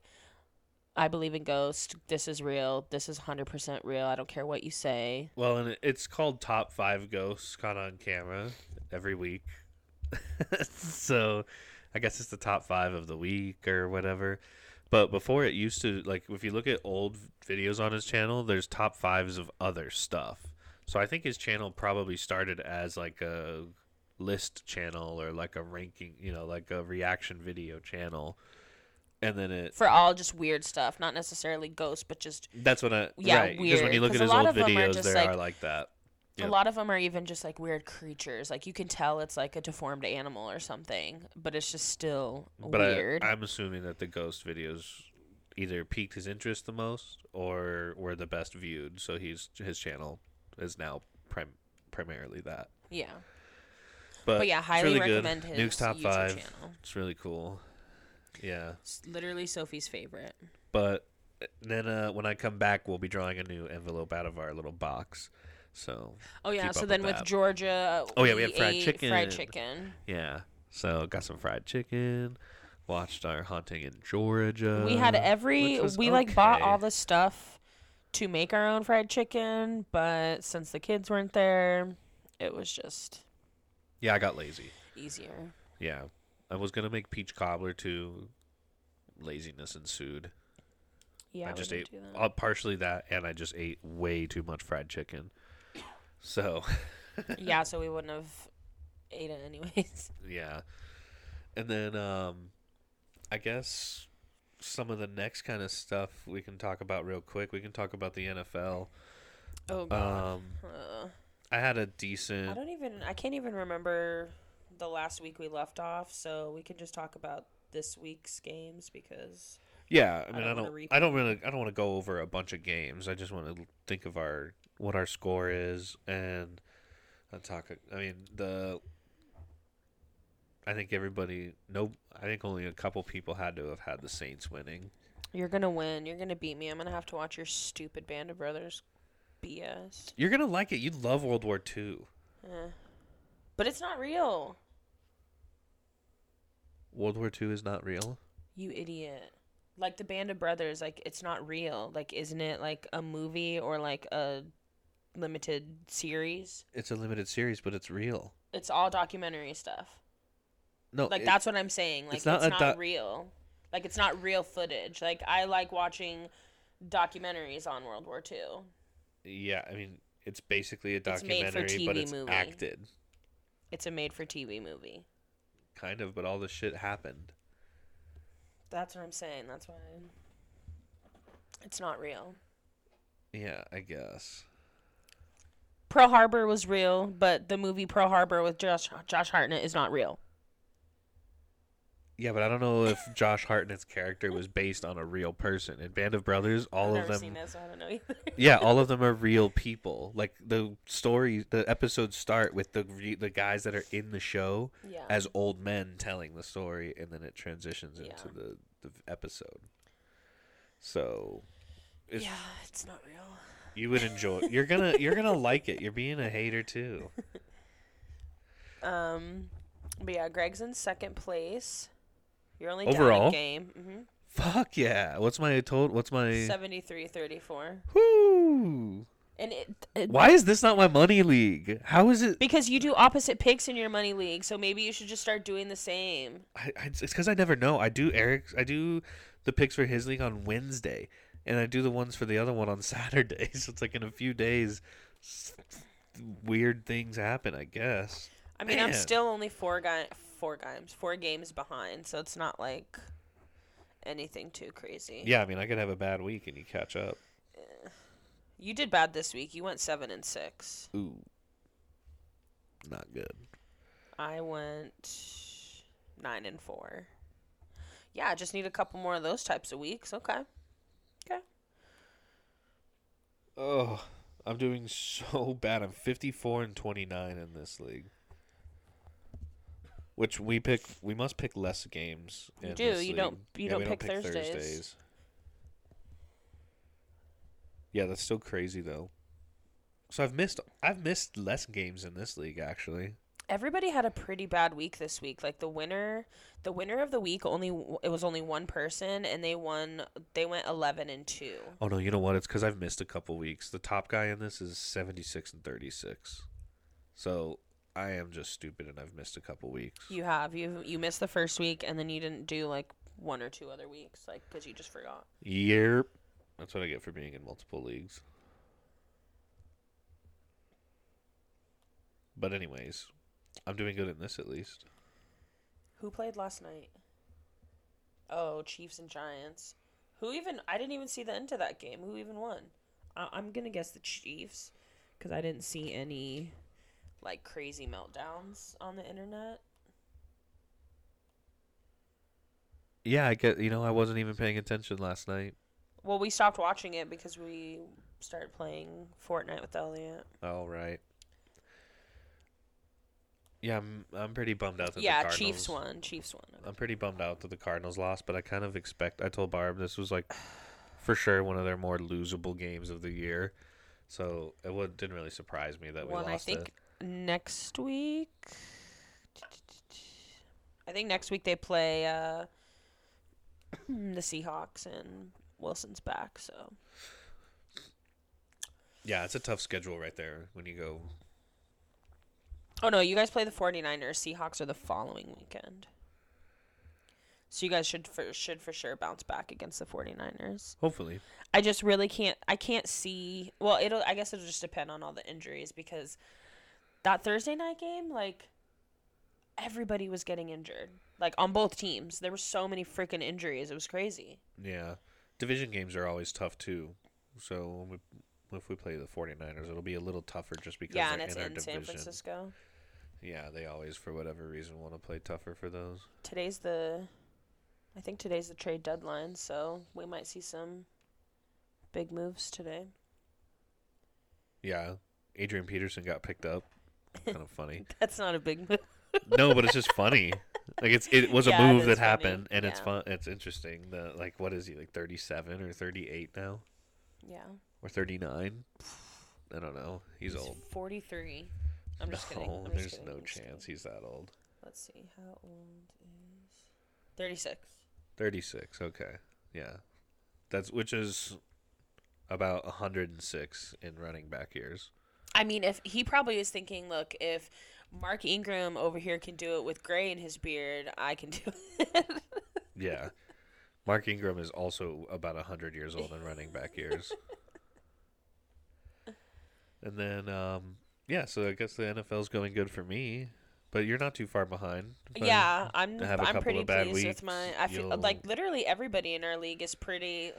I believe in ghosts. This is real. This is 100% real. I don't care what you say. Well, and it's called Top Five Ghosts Caught on Camera every week. so, I guess it's the top five of the week or whatever. But before it used to like if you look at old videos on his channel, there's top fives of other stuff. So I think his channel probably started as like a list channel or like a ranking, you know, like a reaction video channel. And then it for all just weird stuff, not necessarily ghosts, but just that's what I Yeah, right because when you look at his old of them are videos, they like- are like that. Yep. a lot of them are even just like weird creatures. Like you can tell it's like a deformed animal or something, but it's just still But weird. I, I'm assuming that the ghost videos either piqued his interest the most or were the best viewed. So he's his channel is now prim- primarily that. yeah, But, but yeah, highly really good. recommend his Nuke's top YouTube five. channel. It's really cool. Yeah, It's literally Sophie's favorite. but then uh, when I come back, we'll be drawing a new envelope out of our little box. So Oh yeah. So then with with. Georgia, Oh, yeah, we had fried chicken. Fried chicken. yeah, so got some fried chicken. Watched our hunting in Georgia. we had every. We like bought all the stuff to make our own fried chicken, but since the kids weren't there, it was just Yeah, I got lazy. easier. Yeah, I was gonna make peach cobbler too. Laziness ensued. Yeah, I just ate do that. uh, partially that, and I just ate way too much fried chicken. So yeah, so we wouldn't have ate it anyways. yeah, and then um, I guess some of the next kind of stuff we can talk about real quick. We can talk about the NFL. Oh god. Um, Uh, I had a decent. I don't even. I can't even remember the last week we left off. So we can just talk about this week's games because Yeah, I mean, I don't I don't really. I don't want to go over a bunch of games. I just want to think of our what our score is and uh, talk. I mean, the. I think everybody. No, I think only a couple people had to have had the Saints winning. you're gonna win. You're gonna beat me. I'm gonna have to watch your stupid Band of Brothers BS. You're gonna like it. You love World War II. Eh. But it's not real. World War II is not real. You idiot. Like the Band of Brothers, like it's not real. Like isn't it like a movie or like a limited series? It's a limited series, but it's real. It's all documentary stuff. No, Like it- that's what I'm saying. Like it's it's not not, a doc- real. Like it's not real footage. Like I like watching documentaries on World War II. Yeah, I mean, it's basically a It's documentary, but TV it's movie. acted, It's a made for TV movie. Kind of. But all the shit happened. That's what I'm saying. That's why it's not real. Yeah, I guess. Pearl Harbor was real, but the movie Pearl Harbor with Josh Josh Hartnett is not real. Yeah, but I don't know if Josh Hartnett's character was based on a real person. In Band of Brothers, all I've of them, seen it, so I don't know either. yeah, all of them are real people. Like the story, the episodes start with the re- the guys that are in the show yeah. as old men telling the story, and then it transitions into Yeah. the the episode. So, it's, yeah, it's not real. you would enjoy. You're gonna you're gonna like it. You're being a hater too. Um, but yeah, Greg's in second place. You're only Overall? game. hmm Fuck yeah! What's my total? What's my? 73-34. Whoo! And it, it Why is this not my money league? How is it? because you do opposite picks in your money league, so maybe you should just start doing the same. I, I, it's because I never know. I do Eric's. I do the picks for his league on Wednesday, and I do the ones for the other one on Saturday. So it's like in a few days, weird things happen. I guess. I mean, I'm still only four guy four games four games behind, so it's not like anything too crazy. Yeah, I mean, I could have a bad week and you catch up. Eh, you did bad this week. You went seven and six. Ooh, not good. I went nine and four. Yeah, I just need a couple more of those types of weeks. Okay. Okay. Oh, I'm doing so bad. I'm 54 and 29 in this league. Which we pick, we must pick less games. You in do. You don't- you Yeah, don't we pick Thursdays. Yeah, that's still crazy though. So I've missed, I've missed less games in this league actually. Everybody had a pretty bad week this week. Like the winner, the winner of the week only it was only one person, and they won. They went eleven and two. Oh no, you know what? It's because I've missed a couple weeks. The top guy in this is 76 and 36. So I am just stupid and I've missed a couple weeks. You have you you missed the first week, and then you didn't do like one or two other weeks, like because you just forgot. Yep. That's what I get for being in multiple leagues. But anyways, I'm doing good in this at least. Who played last night? Oh, Chiefs and Giants. Who even? I didn't even see the end of that game. Who even won? I- I'm gonna guess the Chiefs, because I didn't see any like crazy meltdowns on the internet. Yeah, I get. You know, I wasn't even paying attention last night. Well, we stopped watching it because we started playing Fortnite with Elliot. All right. Yeah, I'm. I'm pretty bummed out that yeah, the Cardinals. Chiefs won. Chiefs won. I'm pretty bummed out that the Cardinals lost, but I kind of expect. I told Barb this was like for sure one of their more losable games of the year. So it would, didn't really surprise me that we I lost think it. Next week. I think next week they play uh, the Seahawks and Wilson's back. So Yeah, it's a tough schedule right there when you go. Oh no, you guys play the 49ers. Seahawks are the following weekend. So you guys should for should for sure bounce back against the 49ers. Hopefully, I just really can't I can't see well, it'll I guess it'll just depend on all the injuries because that Thursday night game like everybody was getting injured. Like on both teams. There were so many freaking injuries. It was crazy. yeah. Division games are always tough too. So when we, if we play the 49ers, it'll be a little tougher just because yeah, and it's in in. San Francisco. Yeah, they always, for whatever reason, want to play tougher for those. Today's the I think today's the trade deadline, so we might see some big moves today. Yeah, Adrian Peterson got picked up. Kind of funny. That's not a big move. no, but it's just funny. Like it's it was Yeah, a move that funny. happened, and it's fun. It's interesting. The like, what is he like? Thirty seven or thirty eight now, Yeah. or thirty nine? I don't know. He's, old. 43. I'm just kidding. No, I'm just there's kidding. no I'm chance he's that old. Let's see. How old is 36? Thirty six. Okay, yeah, that's which is about hundred and six in running back years. I mean, if he probably is thinking, look, if Mark Ingram over here can do it with gray in his beard, I can do it. Yeah. Mark Ingram is also about 100 years old in running back years. and then, um, yeah, so I guess the NFL's going good for me, but you're not too far behind. Yeah, I'm I'm pretty pleased weeks, with my I feel like literally everybody in our league is pretty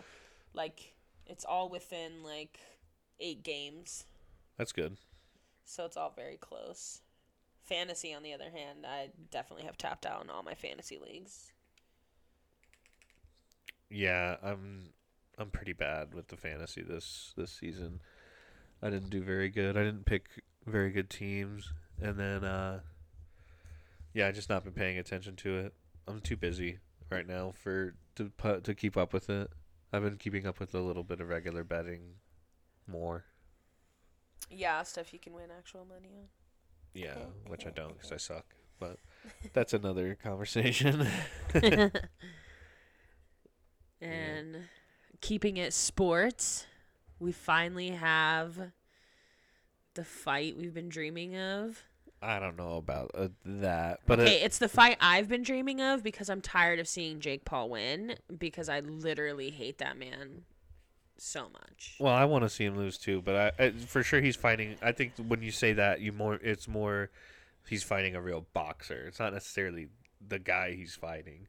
like it's all within like 8 games. That's good. So it's all very close. Fantasy on the other hand, I definitely have tapped out in all my fantasy leagues. Yeah, I'm I'm pretty bad with the fantasy this this season. I didn't do very good. I didn't pick very good teams, and then uh, yeah, I just not been paying attention to it. I'm too busy right now for to put to keep up with it. I've been keeping up with a little bit of regular betting more. Yeah, stuff you can win actual money on. Yeah, which I don't because I suck. But that's another conversation. And keeping it sports, we finally have the fight we've been dreaming of. I don't know about uh, that, but okay, it, it's the fight I've been dreaming of because I'm tired of seeing Jake Paul win because I literally hate that man so much. well, I want to see him lose too. But I, I for sure he's fighting. I think when you say that, you more it's more he's fighting a real boxer. It's not necessarily the guy he's fighting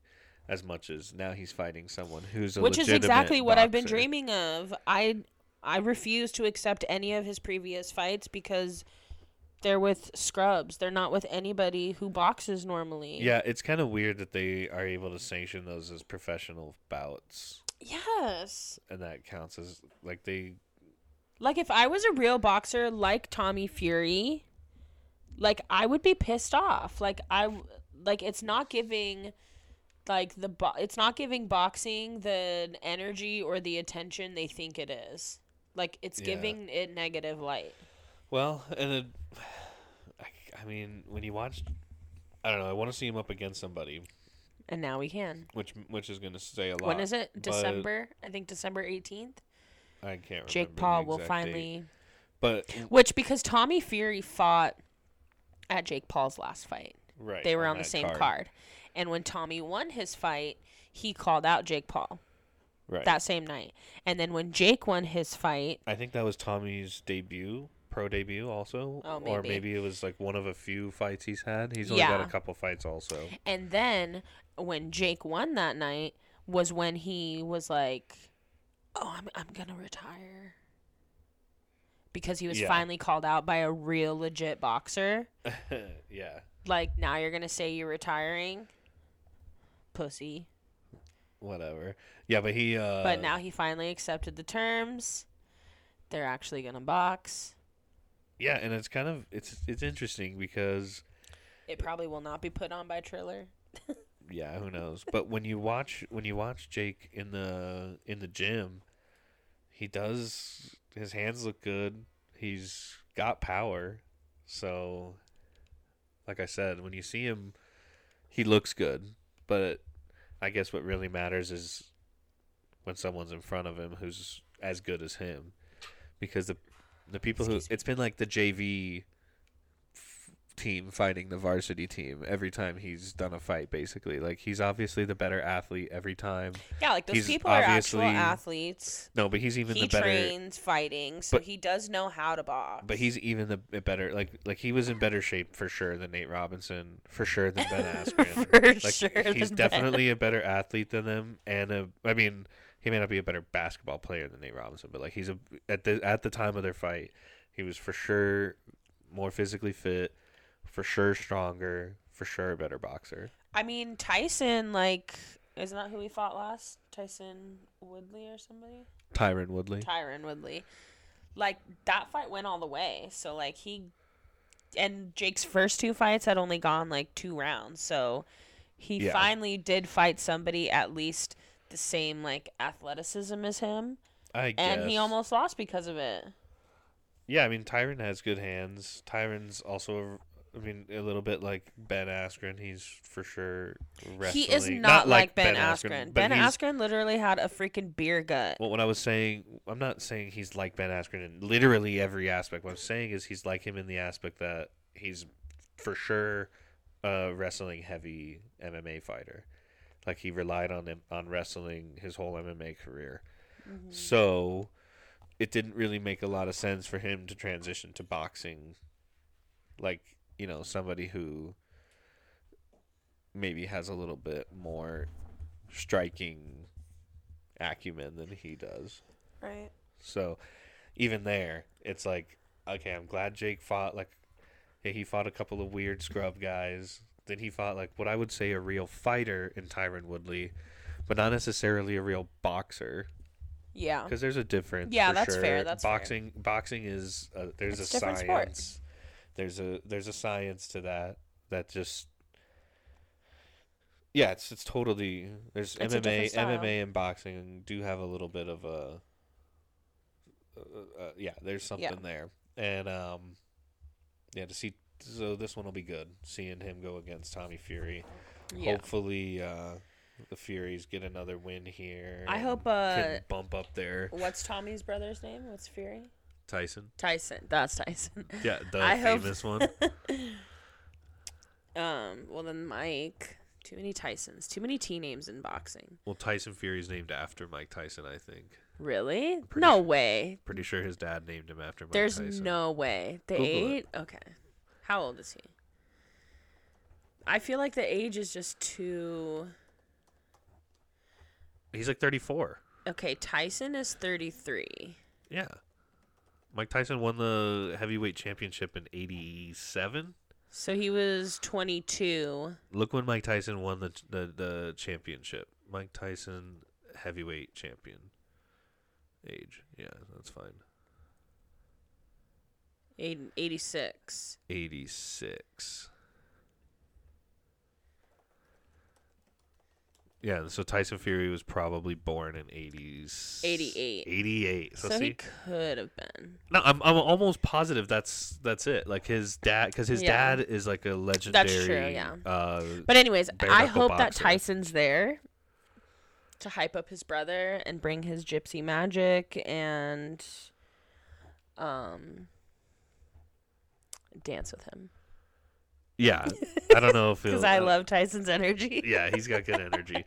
as much as now he's fighting someone who's a Which is exactly what I've been dreaming of. I I refuse to accept any of his previous fights because they're with scrubs. They're not with anybody who boxes normally. Yeah, it's kind of weird that they are able to sanction those as professional bouts, Yes. and that counts as like they Like if I was a real boxer like Tommy Fury, like I would be pissed off. Like I like it's not giving like the bo- it's not giving boxing the energy or the attention they think it is. Like it's Yeah. giving it negative light. Well, and it, I, I mean, when you watch, I don't know. I want to see him up against somebody, And now we can. which which is going to say a lot. When is it? December? I think December 18th. I can't remember. Jake Paul will exact date. finally But which because Tommy Fury fought at Jake Paul's last fight. right, They were on, the same card. And when Tommy won his fight, he called out Jake Paul Right. that same night. And then when Jake won his fight, I think that was Tommy's debut, pro debut, also. Oh, Or maybe. maybe it was like one of a few fights he's had. He's only got a couple fights, also. and then when Jake won that night was when he was like, "Oh, I'm I'm to retire." Because he was Yeah. finally called out by a real legit boxer. yeah. Like, now you're to say you're retiring? Pussy. Whatever. Yeah, but he. uh But now he finally accepted the terms. They're actually to box. Yeah, and it's kind of it's it's interesting because It probably will not be put on by Triller. yeah, who knows? but when you watch when you watch Jake in the in the gym, he does. His hands look good. He's got power. So, like I said, when you see him, he looks good. But I guess what really matters is when someone's in front of him who's as good as him, because the the people Excuse who it's been like the JV team fighting the varsity team every time he's done a fight basically like he's obviously the better athlete every time Yeah, like those He's people are actual athletes. no but he's even he the better trains fighting, so But- he does know how to box. But he's even the better like like he was in better shape for sure than Nate Robinson, for sure than Ben Askren. for like sure. he's than Ben. definitely a better athlete than them and a I mean, he may not be a better basketball player than Nate Robinson, but like he's a at the at the time of their fight, he was for sure more physically fit, for sure stronger, for sure a better boxer. I mean, Tyson, like, isn't that who he fought last? Tyson Woodley or somebody? Tyron Woodley. Tyron Woodley. Like, that fight went all the way. So, like, he. And Jake's first two fights had only gone, like, two rounds. So, he Yeah. finally did fight somebody at least the same, like, athleticism as him. I guess. And he almost lost because of it. Yeah, I mean Tyron has good hands. Tyron's also, I mean, a little bit like Ben Askren. He's for sure wrestling. He is not, like Ben, Askren. Askren. Ben Askren literally had a freaking beer gut. Well, when I was saying, I'm not saying he's like Ben Askren in literally every aspect. What I'm saying is he's like him in the aspect that he's for sure a wrestling heavy MMA fighter. Like he relied on him on wrestling his whole MMA career. Mm-hmm. So it didn't really make a lot of sense for him to transition to boxing like, you know, somebody who maybe has a little bit more striking acumen than he does. Right. So even there, it's like, okay, I'm glad Jake fought like yeah, he fought a couple of weird scrub guys. Then he fought like what I would say a real fighter in Tyron Woodley, but not necessarily a real boxer Yeah. because there's a difference. Yeah, that's fair, sure. that's fair. boxing. Boxing is uh, there's It's a science. sport. There's a there's a science to that that just yeah, it's it's totally there's It's MMA. MMA and boxing do have a little bit of a uh, uh, yeah, there's something Yeah. there, and um, yeah, to see so this one will be good. Seeing him go against Tommy Fury, Yeah. hopefully uh, the Furies get another win here. I hope, uh, bump up there. What's Tommy's brother's name? What's Fury? Tyson. Tyson. That's Tyson. Yeah, the I hope- famous one. Um. Well, then Mike. Too many Tysons. Too many T names in boxing. Well, Tyson Fury is named after Mike Tyson, I think. Really? No sure- way. Pretty sure his dad named him after Mike There's Tyson. no way. The age. Okay. How old is he? I feel like the age is just too. He's like 34. Okay, Tyson is 33. Yeah. Mike Tyson won the heavyweight championship in 87. So he was 22. Look when Mike Tyson won the the, the championship. Mike Tyson heavyweight champion. Age. Yeah, that's fine. eight- 86. 86. Yeah, so Tyson Fury was probably born in 80s 88. 88. So, So, see, he could have been. no, I'm I'm almost positive that's that's it. Like his dad cuz his Yeah. dad is like a legendary That's true, yeah. uh But anyways, I hope that. Tyson's there to hype up his brother and bring his gypsy magic and um dance with him yeah. I don't know if because I uh, love Tyson's energy. yeah, he's got good energy.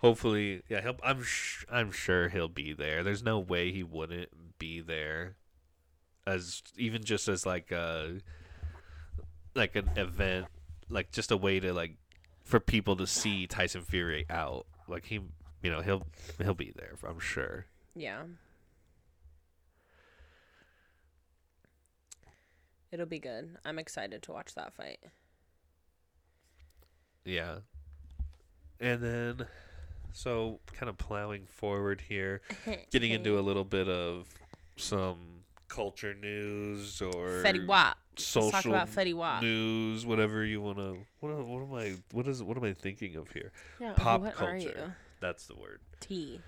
Hopefully, yeah, he'll, I'm sh- I'm sure he'll be there. There's no way he wouldn't be there, as even just as like a like an event, like just a way to like for people to see Tyson Fury out. Like he, you know, he'll he'll be there. I'm sure. Yeah. It'll be good. I'm excited to watch that fight. Yeah. And then, so kind of plowing forward here, getting into a little bit of some culture news or Fetty Wap. social Let's talk about Fetty Wap. news, whatever you want to. What, what am I? What is? What am I thinking of here? Yeah, Pop what culture. are you? That's the word. T.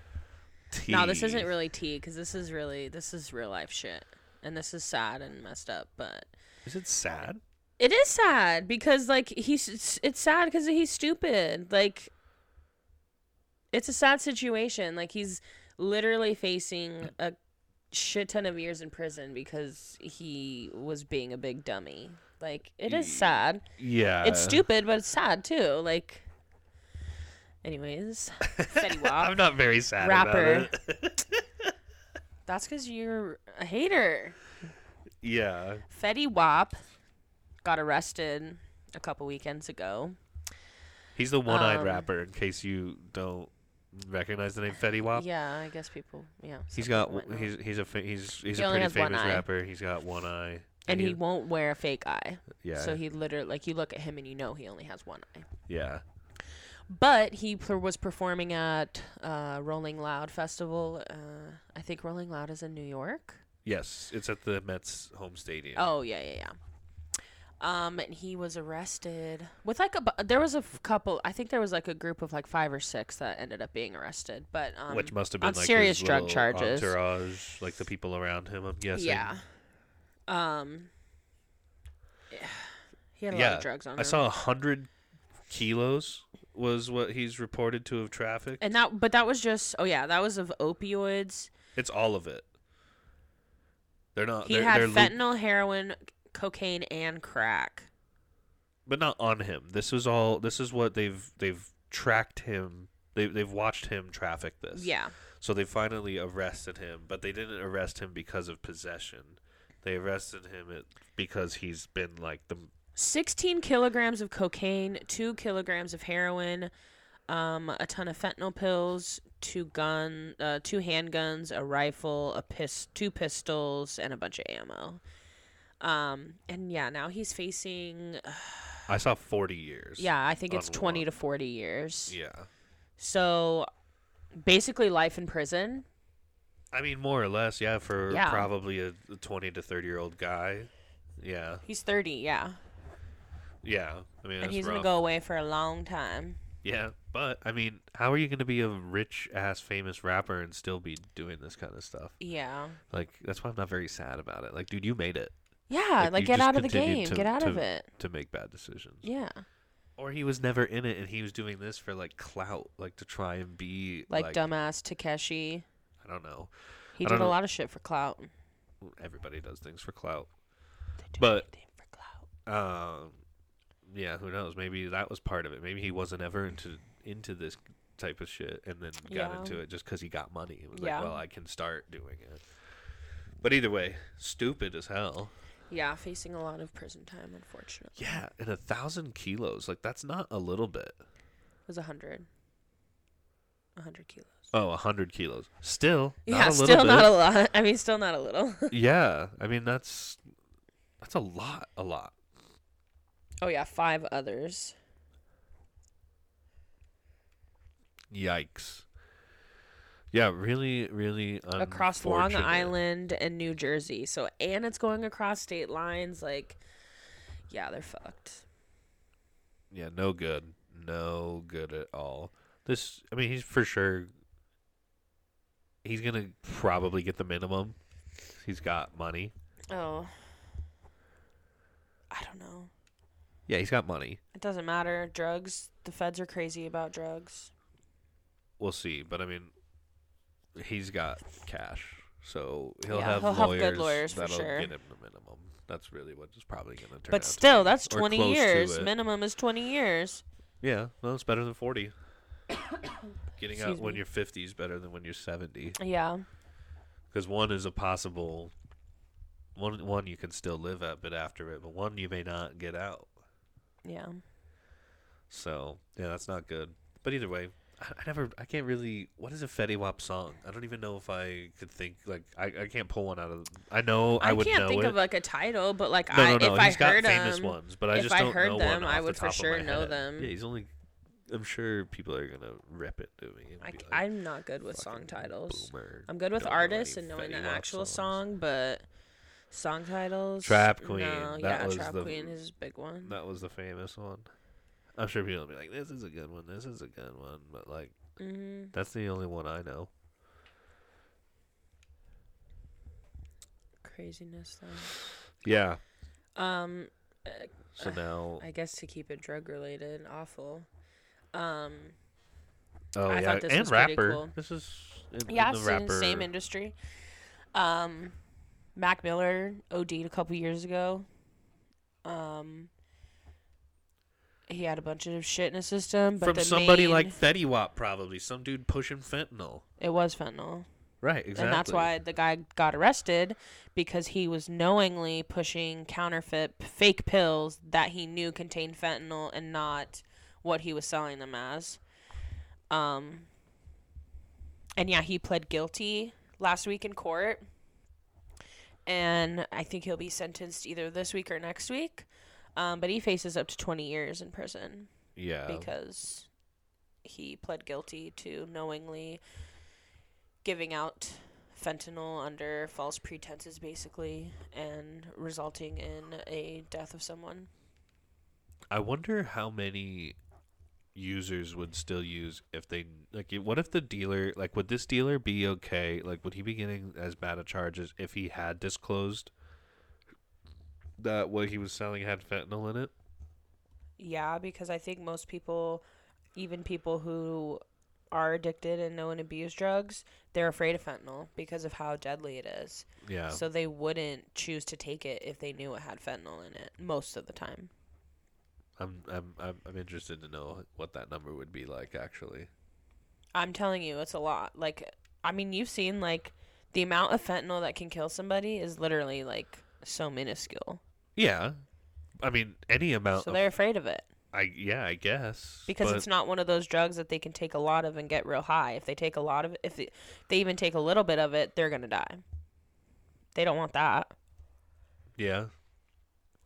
No, this isn't really tea because this is really this is real life shit, and this is sad and messed up. But Is it sad? It is sad because like he's it's, it's sad because he's stupid. Like it's a sad situation. Like he's literally facing a shit ton of years in prison because he was being a big dummy. Like it is sad. Yeah. It's stupid, but it's sad too. Like, anyways, Fetty Wap. I'm not very sad Rapper. about it. That's because you're a hater. yeah. Fetty Wap got arrested a couple weekends ago. He's the one-eyed Um, rapper. In case you don't recognize the name Fetty Wap. Yeah, I guess people. Yeah, He's got he's he's a fa- he's he's He a pretty famous rapper. He's got one eye. and he won't wear a fake eye. yeah So he literally like you look at him and you know he only has one eye. yeah But he per- was performing at uh, Rolling Loud Festival. Uh, I think Rolling Loud is in New York. yes it's at the Mets home stadium. Oh yeah, yeah, yeah. Um, and he was arrested with like a. bu- There was a f- couple. I think there was like a group of like five or six that ended up being arrested. But um, Which must have been on like serious his drug charges. entourage, like the people around him. I'm guessing. yeah. Um. He had a lot of drugs on I him. saw a hundred kilos was what he's reported to have trafficked. and that, but that was just. Oh yeah, that was of opioids. It's all of it. They're not. He they're, had they're loop- fentanyl, heroin, cocaine, and crack. but not on him. This was all. This is what they've they've tracked him. They they've watched him traffic this. Yeah. So they finally arrested him, but they didn't arrest him because of possession. They arrested him it, because he's been like the 16 kilograms of cocaine, 2 kilograms of heroin, um, a ton of fentanyl pills, two gun, uh, two handguns, a rifle, a pis- two pistols, and a bunch of ammo. Um, and yeah, now he's facing, I saw 40 years. yeah, I think it's 20 one. to 40 years. Yeah. So basically life in prison. I mean, more or less, yeah, for Yeah. probably a 20 to 30 year old guy. Yeah. He's 30, yeah. Yeah. I mean, and he's going to go away for a long time. Yeah, but I mean, how are you going to be a rich ass famous rapper and still be doing this kind of stuff? Yeah. Like, that's why I'm not very sad about it. Like, dude, you made it Yeah, Like, like, get out of the game. to- get out of it. to make bad decisions. Yeah. Or he was never in it and he was doing this for like clout, like to try and be Like, like, dumbass Tekashi. I don't know. He I did a know. lot of shit for clout. Everybody does things for clout. They do But- for clout. Um, yeah, who knows? Maybe that was part of it. Maybe he wasn't ever into into this type of shit, and then got Yeah. into it just because he got money. It was Yeah. like, well, I can start doing it. But either way, stupid as hell. Yeah, facing a lot of prison time, unfortunately. Yeah, and a thousand kilos, like that's not a little bit. It was a hundred. A hundred kilos. Oh, a hundred kilos. Still, not yeah, a little still bit. not a lot. I mean, still not a little. yeah, I mean that's that's a lot, a lot. oh yeah, five others. Yikes. Yeah, really, really across Long. Island and New Jersey. So and it's going across state lines. Like, yeah, they're fucked. Yeah, no good. No good at all. This, I mean, he's for sure. He's gonna probably get the minimum. He's got money. Oh, I don't know. Yeah, he's got money. It doesn't matter. Drugs. The feds are crazy about drugs. We'll see, but I mean, he's got cash, so he'll Yeah, have he'll have good lawyers for that'll sure. get him the minimum. That's really what is probably gonna turn. out But to still, be, that's or 20 close to years. it. Minimum is 20 years. Yeah, well, it's better than forty. Getting out Excuse when me. you're fifty is better than when you're seventy. Yeah. because one is a possible one one you can still live at but after it but one you may not get out Yeah. so yeah that's not good but either way I, I never I can't really what is a Fetty Wap song I don't even know if I could think like I, I can't pull one out of I know I, I, would can't think it of like a title, but like no I, no no if I he's got heard famous them, ones but I just don't heard know them, I would for sure know head. them. yeah he's only I'm sure people are gonna rip it to me I, like, I'm not good with song titles. boomer, I'm good with artists and knowing Fetty the Wap actual songs." song, but song titles. Trap Queen, No, that yeah, Trap the- Queen is a big one. That was the famous one. I'm sure people will be like, "This is a good one. This is a good one," but like, mm-hmm. that's the only one I know. Craziness, though. Yeah. Um. Uh, so now, I guess to keep it drug related, awful. Um. Oh I yeah, and rapper. Cool. This is in, yeah, in the rapper. same industry. Um, Mac Miller OD'd a couple years ago. Um, he had a bunch of shit in his system, but From somebody main- like Fetty Wap, probably some dude pushing fentanyl. it was fentanyl. Right, exactly. And that's why the guy got arrested because he was knowingly pushing counterfeit fake pills that he knew contained fentanyl and not what he was selling them as. Um and yeah, he pled guilty last week in court. And I think he'll be sentenced either this week or next week. Um, but he faces up to 20 years in prison Yeah. because he pled guilty to knowingly giving out fentanyl under false pretenses basically and resulting in a death of someone I wonder how many users would still use if they like what if the dealer like would this dealer be okay like would he be getting as bad a charge as if he had disclosed that what he was selling had fentanyl in it? Yeah because i think most people even people who are addicted and know and abuse drugs they're afraid of fentanyl because of how deadly it is. Yeah. So they wouldn't choose to take it if they knew it had fentanyl in it most of the time. I'm, I'm i'm i'm interested to know what that number would be like actually. I'm telling you, it's a lot. Like, I mean, you've seen like the amount of fentanyl that can kill somebody is literally like so minuscule. Yeah i mean any amount So of, they're afraid of it i yeah i guess because but- it's not one of those drugs that they can take a lot of and get real high. If they take a lot of it, if they, they even take a little bit of it, they're gonna die. They don't want that. yeah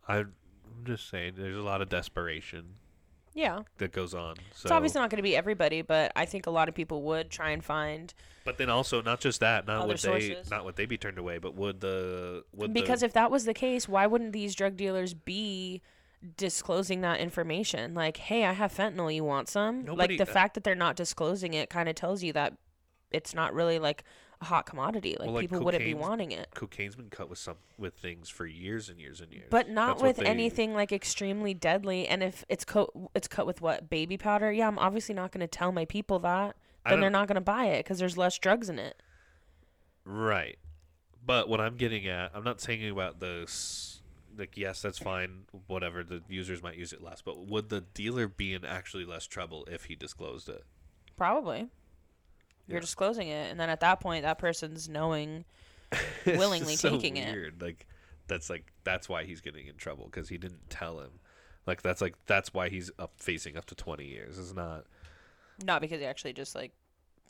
I, i'm just saying there's a lot of desperation Yeah, that goes on so it's obviously not gonna be everybody, but I think a lot of people would try and find But then also not just that, not Other would sources. they not would they be turned away, but would the would because the, if that was the case, why wouldn't these drug dealers be disclosing that information? Like, hey, I have fentanyl. You want some? Nobody- like the uh fact that they're not disclosing it kind of tells you that it's not really like a hot commodity. Like, Well, like people wouldn't be wanting it. cocaine's been cut with some with things for years and years and years. But not That's with they- anything like extremely deadly. And if it's cut, it's cut with what baby powder. Yeah, I'm obviously not going to tell my people that. Then they're don't- going to buy it because there's less drugs in it. Right. But what I'm getting at, I'm not saying about the s- like yes, that's fine, whatever. The users might use it less, but would the dealer be in actually less trouble if he disclosed it? Probably. You're Yeah. disclosing it, and then at that point, that person's knowing Willingly just so taking it. weird. Like that's like that's why he's getting in trouble because he didn't tell him. Like that's like that's why he's up facing up to 20 years. It's not Not because he actually just like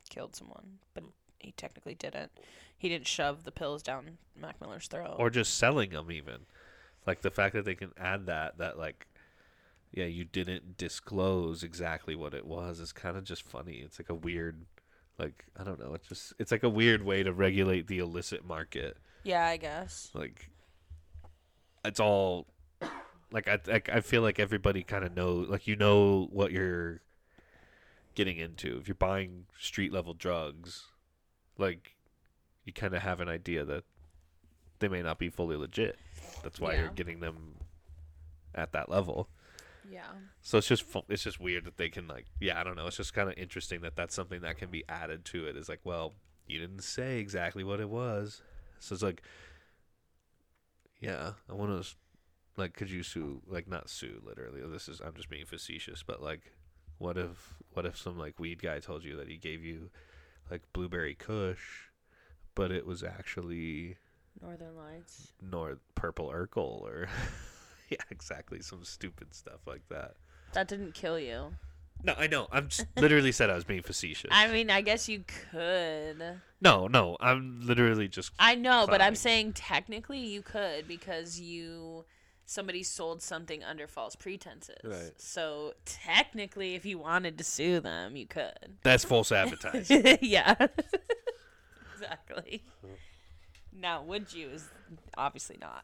killed someone, but he technically didn't. He didn't shove the pills down Mac Miller's throat. or just selling them even like the fact that they can add that that like yeah you didn't disclose exactly what it was is kind of just funny it's like a weird like i don't know it's just it's like a weird way to regulate the illicit market. Yeah, I guess. like it's all like i like, i feel like everybody kind of know like you know what you're getting into. If you're buying street level drugs like you kind of have an idea that they may not be fully legit. That's why you're getting them at that level Yeah. so it's just it's just weird that they can like yeah i don't know it's just kind of interesting that that's something that can be added to it. it is like well you didn't say exactly what it was so it's like yeah i want to like could you sue like not sue literally this is i'm just being facetious but like what if what if some like weed guy told you that he gave you like blueberry kush but it was actually Northern Lights. north purple urkel or yeah exactly some stupid stuff like that That didn't kill you. no, I know. I'm just literally said I was being facetious. I mean, I guess you could. no, no. I'm literally just. I know, but I'm saying technically you could because you somebody sold something under false pretenses. Right. So technically, if you wanted to sue them, you could. That's false advertising. yeah. exactly. Now, would you? Is obviously not.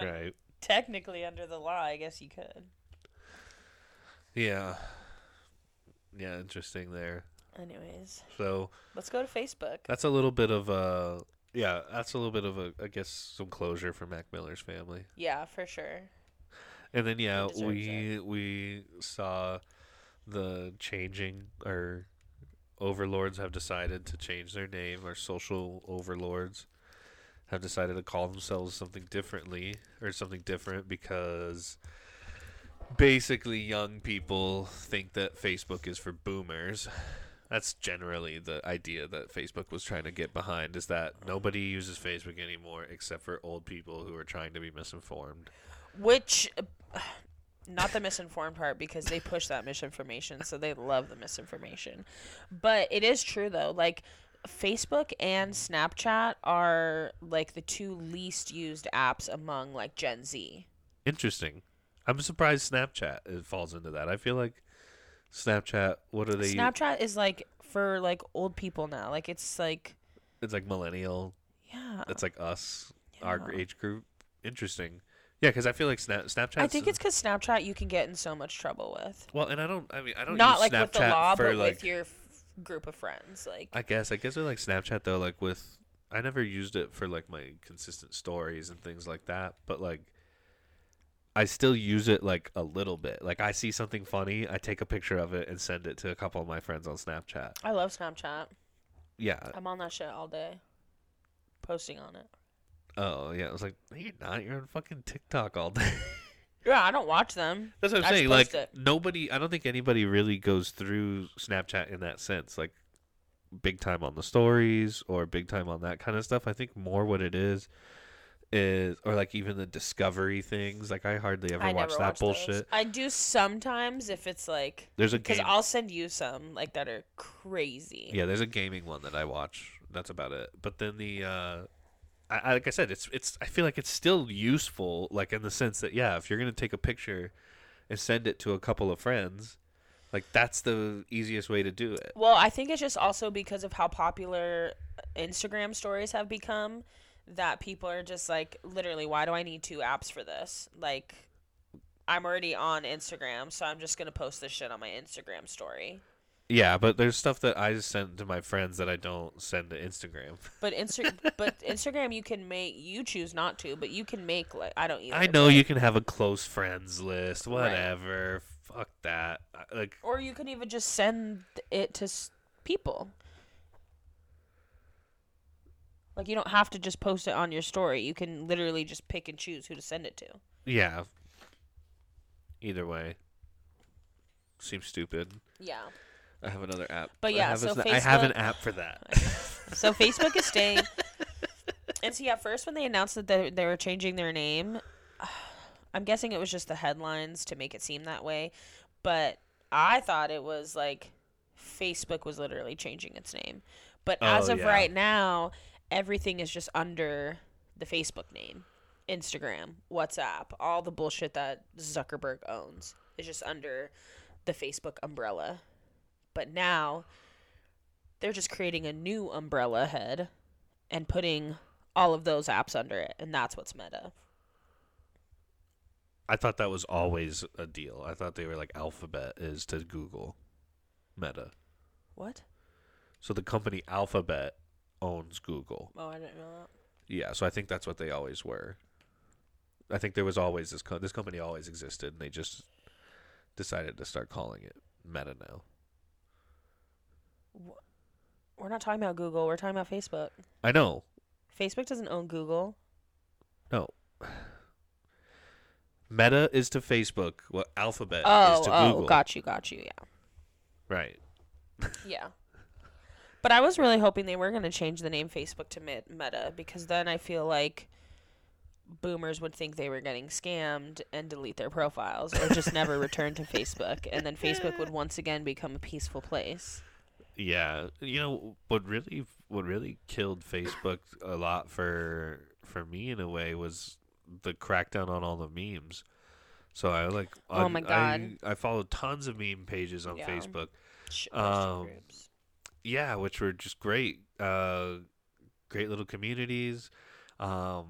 right. Technically, under the law, I guess you could. Yeah. Yeah. Interesting there. Anyways, So let's go to Facebook. that's a little bit of a yeah, that's a little bit of a, I guess, some closure for Mac Miller's family. Yeah, for sure. And then yeah, we we saw the changing or overlords have decided to change their name. Our social overlords have decided to call themselves something differently or something different because basically young people think that Facebook is for boomers. That's generally the idea that Facebook was trying to get behind is that nobody uses Facebook anymore except for old people who are trying to be misinformed. Which, not the misinformed part because they push that misinformation, so they love the misinformation. But it is true though, like Facebook and Snapchat are like the two least used apps among like Gen Z. Interesting. I'm surprised Snapchat it falls into that. I feel like Snapchat. What are they? Snapchat is like for like old people now. Like it's like It's like millennial. yeah. It's like us, yeah. our age group. Interesting. Yeah, because I feel like Snap Snapchat. I think it's because Snapchat you can get in so much trouble with. well, and I don't. I mean, I don't Not use like Snapchat with the law, but like. with your group of friends. Like I guess. I guess with like Snapchat though, like with I never used it for like my consistent stories and things like that, but like I still use it like a little bit. Like I see something funny, I take a picture of it and send it to a couple of my friends on Snapchat. I love Snapchat. Yeah. I'm on that shit all day, posting on it. Oh yeah. I was like, no, you're not. You're on fucking TikTok all day. Yeah, I don't watch them. That's what I'm I saying. Like it. nobody. I don't think anybody really goes through Snapchat in that sense. Like big time on the stories or big time on that kind of stuff. I think more what it is is or like even the discovery things. Like I hardly ever I watch that watch those. bullshit. I do sometimes if it's like There's a because. I'll send you some like that are crazy. Yeah, there's a gaming one that I watch. That's about it. But then the uh I, like I said, it's it's I feel like it's still useful, like in the sense that yeah, if you're gonna take a picture and send it to a couple of friends, like that's the easiest way to do it. Well, I think it's just also because of how popular Instagram stories have become that people are just like, literally, why do I need two apps for this? Like, I'm already on Instagram, so I'm just gonna post this shit on my Instagram story. Yeah, but there's stuff that I just send to my friends that I don't send to Instagram. But Insta- but Instagram, you can make you choose not to, but you can make like I don't either. I know but- you can have a close friends list, whatever. Fuck that. Like or you can even just send it to s- people. Like you don't have to just post it on your story. You can literally just pick and choose who to send it to. yeah. Either way. Seems stupid. Yeah. I have another app. But I yeah, have a so I have an app for that. So Facebook is staying. And see, at first when they announced that they, they were changing their name, I'm guessing it was just the headlines to make it seem that way. But I thought it was like Facebook was literally changing its name. But oh, as Oh, of yeah. right now, everything is just under the Facebook name. Instagram, WhatsApp, all the bullshit that Zuckerberg owns is just under the Facebook umbrella. But now they're just creating a new umbrella head and putting all of those apps under it, and that's what's meta. I thought that was always a deal. I thought they were like Alphabet is to Google, Meta. What? So the company Alphabet owns Google. Oh, I didn't know that. Yeah, so I think that's what they always were. I think there was always this co- this company always existed, and they just decided to start calling it Meta now. We're not talking about Google. We're talking about Facebook. I know. Facebook doesn't own Google. No. Meta is to Facebook what Alphabet Oh, is to Google. oh, Google. got you, got you. Yeah, Right. yeah. But I was really hoping they were going to change the name Facebook to Meta because then I feel like boomers would think they were getting scammed and delete their profiles or just never return to Facebook, and then Facebook would once again become a peaceful place. Yeah, you know what really what really killed Facebook a lot for for me in a way was the crackdown on all the memes. So I like Oh I- my God. I, I followed tons of meme pages on Yeah. Facebook. Um. Yeah, which were just great. Uh great little communities. Um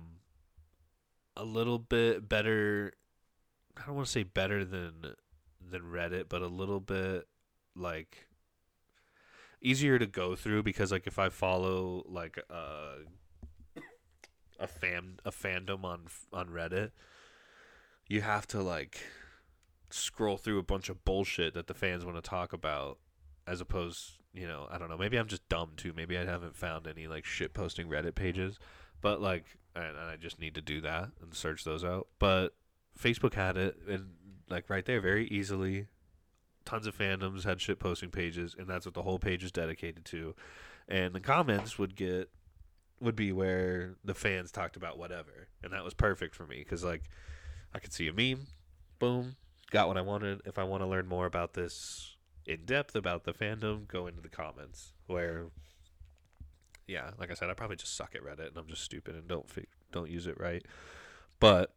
a little bit better I don't want to say better than than Reddit, but a little bit like easier to go through because like if I follow like uh a fan a fandom on on Reddit, you have to like scroll through a bunch of bullshit that the fans want to talk about, as opposed, you know, I don't know. Maybe I'm just dumb too. Maybe I haven't found any like shit posting Reddit pages, but like, and, I just need to do that and search those out. But Facebook had it, and like right there, very easily. Tons of fandoms had shit posting pages, and that's what the whole page is dedicated to. And the comments would get would be where the fans talked about whatever, and that was perfect for me because like I could see a meme, boom, got what I wanted. If I want to learn more about this in depth about the fandom, go into the comments where. Yeah, like I said, I probably just suck at Reddit and I'm just stupid and don't fi- don't use it right. But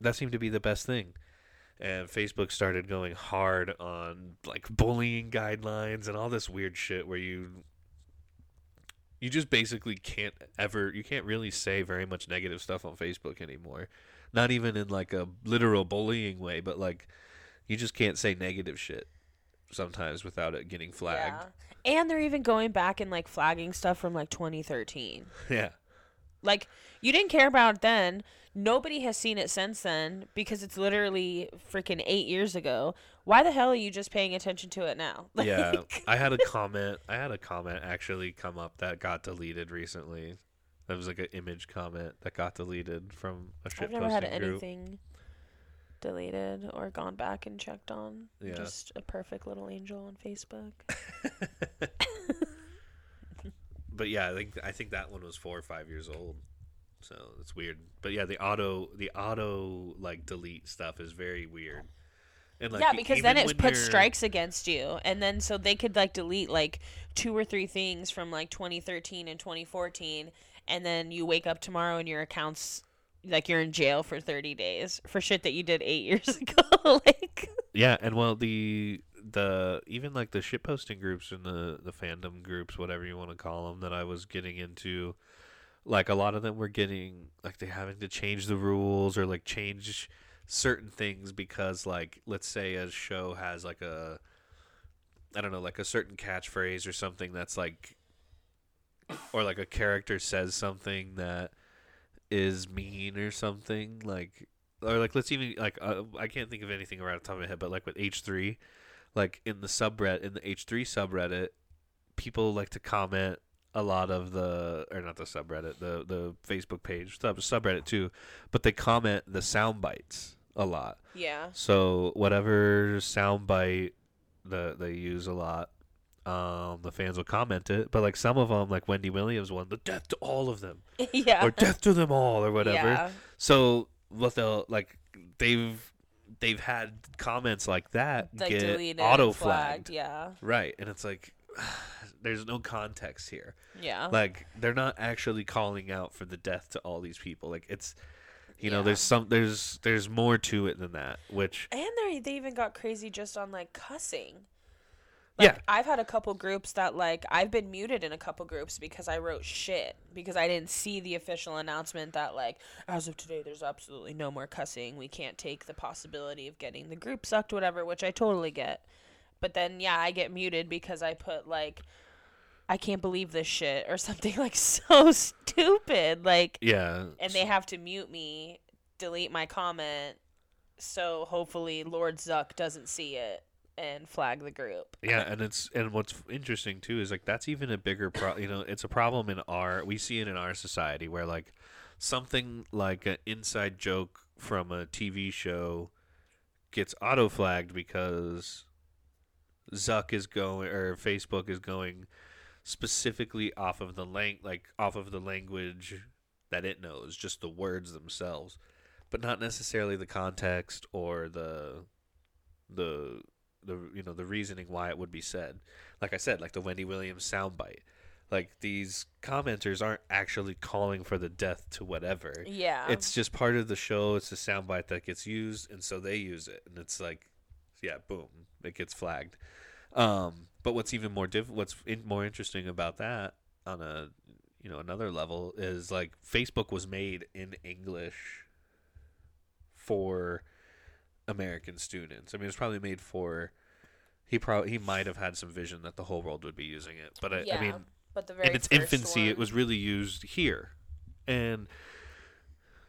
that seemed to be the best thing. And Facebook started going hard on like bullying guidelines and all this weird shit where you you just basically can't ever you can't really say very much negative stuff on Facebook anymore. Not even in like a literal bullying way, but like you just can't say negative shit sometimes without it getting flagged. Yeah. And they're even going back and like flagging stuff from like 2013. Yeah. Like you didn't care about it then. Nobody has seen it since then because it's literally freaking eight years ago. Why the hell are you just paying attention to it now? Yeah. I had a comment I had a comment actually come up that got deleted recently. That was like an image comment that got deleted from a shit I've never had group. anything deleted or gone back and checked on. Yeah. Just a perfect little angel on Facebook. but yeah, I think I think that one was four or five years old. So it's weird. But yeah, the auto the auto like delete stuff is very weird. And like yeah, because then it puts you're- strikes against you, and then so they could like delete like two or three things from like 2013 and 2014, and then you wake up tomorrow and your accounts like you're in jail for 30 days for shit that you did eight years ago. like, Yeah, and well the the even like the shit posting groups and the the fandom groups, whatever you want to call them, that I was getting into, like a lot of them were getting like they having to change the rules or like change certain things because like let's say a show has like a I don't know like a certain catchphrase or something that's like or like a character says something that is mean or something like or like let's even like uh, I can't think of anything right off the top of my head, but like with H three, like in the subreddit in the H three subreddit, people like to comment a lot of the or not the subreddit the the Facebook page sub subreddit too, but they comment the sound bites a lot. yeah, So whatever sound bite the they use a lot, um, the fans will comment it. But like some of them, like Wendy Williams one, the death to all of them yeah, or death to them all or whatever. Yeah. So what they'll like they've they've had comments like that Like get auto flagged. Yeah, Right. And it's like there's no context here. yeah. Like they're not actually calling out for the death to all these people. Like it's you know, Yeah. there's some there's there's more to it than that, which And they they even got crazy just on like cussing. Yeah. Like, I've had a couple groups that like I've been muted in a couple groups because I wrote shit because I didn't see the official announcement that like as of today there's absolutely no more cussing. We can't take the possibility of getting the group sucked whatever, which I totally get. But then yeah, I get muted because I put like I can't believe this shit or something like so stupid like yeah. and they have to mute me, delete my comment, so hopefully Lord Zuck doesn't see it and flag the group. Yeah, and it's and what's interesting too is like that's even a bigger pro. You know, it's a problem in our we see it in our society where like something like an inside joke from a TV show gets auto flagged because Zuck is going or Facebook is going specifically off of the lang like off of the language that it knows, just the words themselves, but not necessarily the context or the the the you know the reasoning why it would be said. Like I said, like the Wendy Williams soundbite. Like these commenters aren't actually calling for the death to whatever. Yeah. It's just part of the show. It's a soundbite that gets used, and so they use it, and it's like, yeah, boom, it gets flagged. Um, but what's even more diff- what's in- more interesting about that on a you know another level is like Facebook was made in English for American students. I mean, it's probably made for he probably he might have had some vision that the whole world would be using it, but I, yeah. I mean, but in its infancy, it was really used here And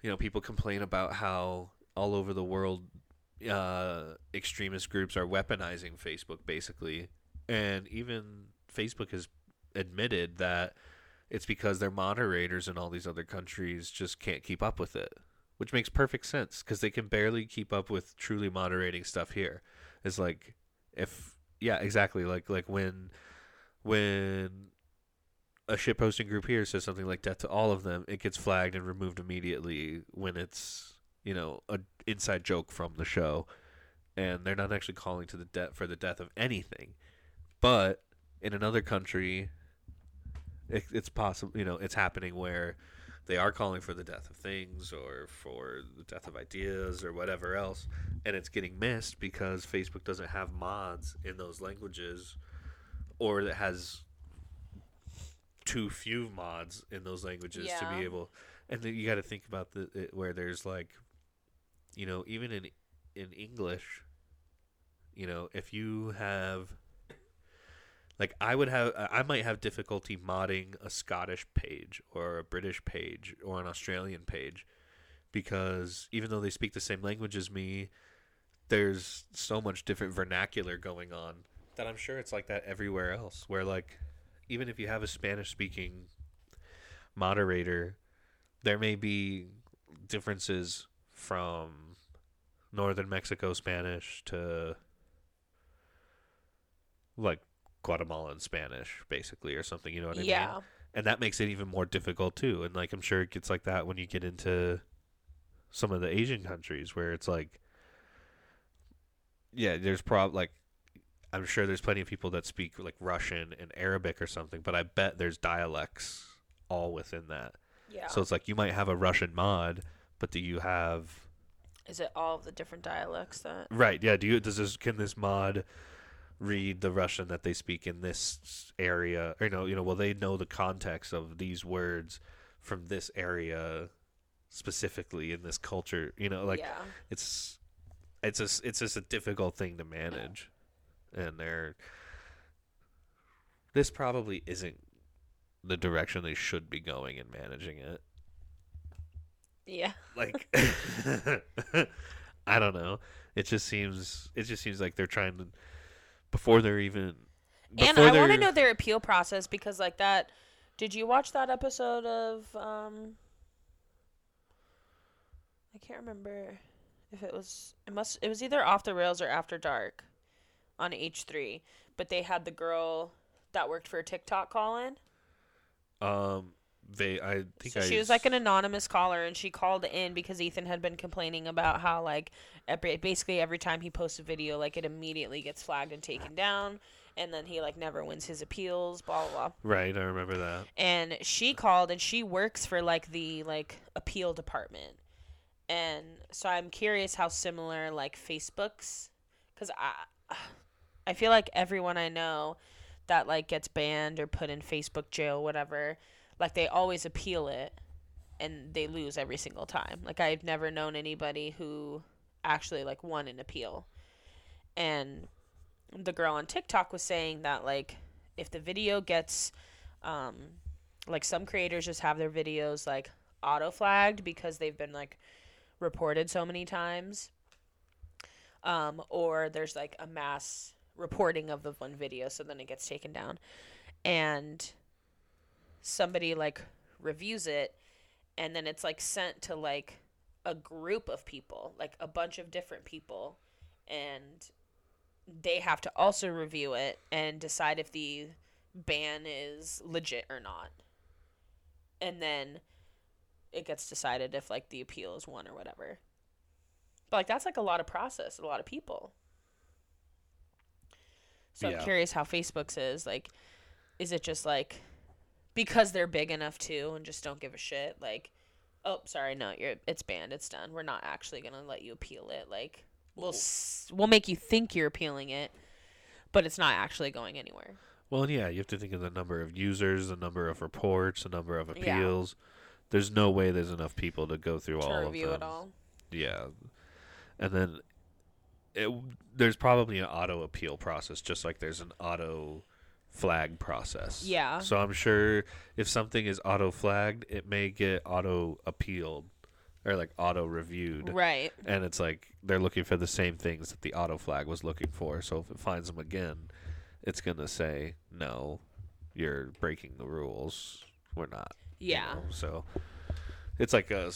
you know, people complain about how all over the world uh, extremist groups are weaponizing Facebook basically. And even Facebook has admitted that it's because their moderators in all these other countries just can't keep up with it, which makes perfect sense because they can barely keep up with truly moderating stuff here. It's like if yeah, exactly like like when when a shit posting group here says something like death to all of them, it gets flagged and removed immediately when it's you know a inside joke from the show, and they're not actually calling to the death for the death of anything, but in another country it, it's possible you know it's happening where they are calling for the death of things or for the death of ideas or whatever else and it's getting missed because facebook doesn't have mods in those languages or that has too few mods in those languages to be able and then you got to think about the it, where there's like you know even in in english you know if you have like I would have, I might have difficulty modding a Scottish page or a British page or an Australian page because even though they speak the same language as me, there's so much different vernacular going on that I'm sure it's like that everywhere else. Where like, even if you have a Spanish speaking moderator, there may be differences from northern Mexico Spanish to like Guatemalan Spanish, basically, or something. You know what I mean? yeah. And that makes it even more difficult too. And like I'm sure it gets like that when you get into some of the Asian countries where it's like, yeah, there's prob like. I'm sure there's plenty of people that speak like Russian and Arabic or something, but I bet there's dialects all within that. Yeah. So it's like you might have a Russian mod, but do you have Is it all of the different dialects that? Right. Yeah. Do you does this can this mod read the Russian that they speak in this area? Or you know, you know, will they know the context of these words from this area specifically in this culture? You know, like yeah. it's it's just it's just a difficult thing to manage, and they're this probably isn't the direction they should be going in managing it. Yeah. like I don't know. It just seems it just seems like they're trying to before they're even And I want to know their appeal process because, like that. Did you watch that episode of? um I can't remember if it was. It must. It was either off the rails or after dark, on H three. But they had the girl that worked for TikTok call in. um they I think So I she was like an anonymous caller, and she called in because Ethan had been complaining about how like every, basically every time he posts a video, like it immediately gets flagged and taken down, and then he like never wins his appeals, blah blah blah. right, I remember that. And she called, and she works for like the like appeal department, and so I'm curious how similar like Facebook's, because I I feel like everyone I know that like gets banned or put in Facebook jail, whatever, like they always appeal it and they lose every single time. Like I've never known anybody who actually like won an appeal. And the girl on TikTok was saying that like if the video gets um like some creators just have their videos like auto flagged because they've been like reported so many times. Um or there's like a mass reporting of the one video so then it gets taken down. And somebody like reviews it and then it's like sent to like a group of people, like a bunch of different people and they have to also review it and decide if the ban is legit or not. And then it gets decided if like the appeal is won or whatever. But like that's like a lot of process, a lot of people. So Yeah. I'm curious how Facebook's is. Like, is it just like because they're big enough too and just don't give a shit? Like, oh, sorry, no, you're it's banned, it's done. We're not actually gonna let you appeal it. Like, we'll s- we'll make you think you're appealing it, but it's not actually going anywhere. Well, yeah, you have to think of the number of users, the number of reports, the number of Yeah. appeals. There's no way there's enough people to go through to all review of it them. all. Yeah, and then it, there's probably an auto appeal process, just like there's an auto flag process. Yeah. So I'm sure if something is auto flagged, it may get auto appealed or like auto reviewed. Right. And it's like they're looking for the same things that the auto flag was looking for. So if it finds them again, it's going to say, no, you're breaking the rules. We're not. you Yeah. know? So it's like a,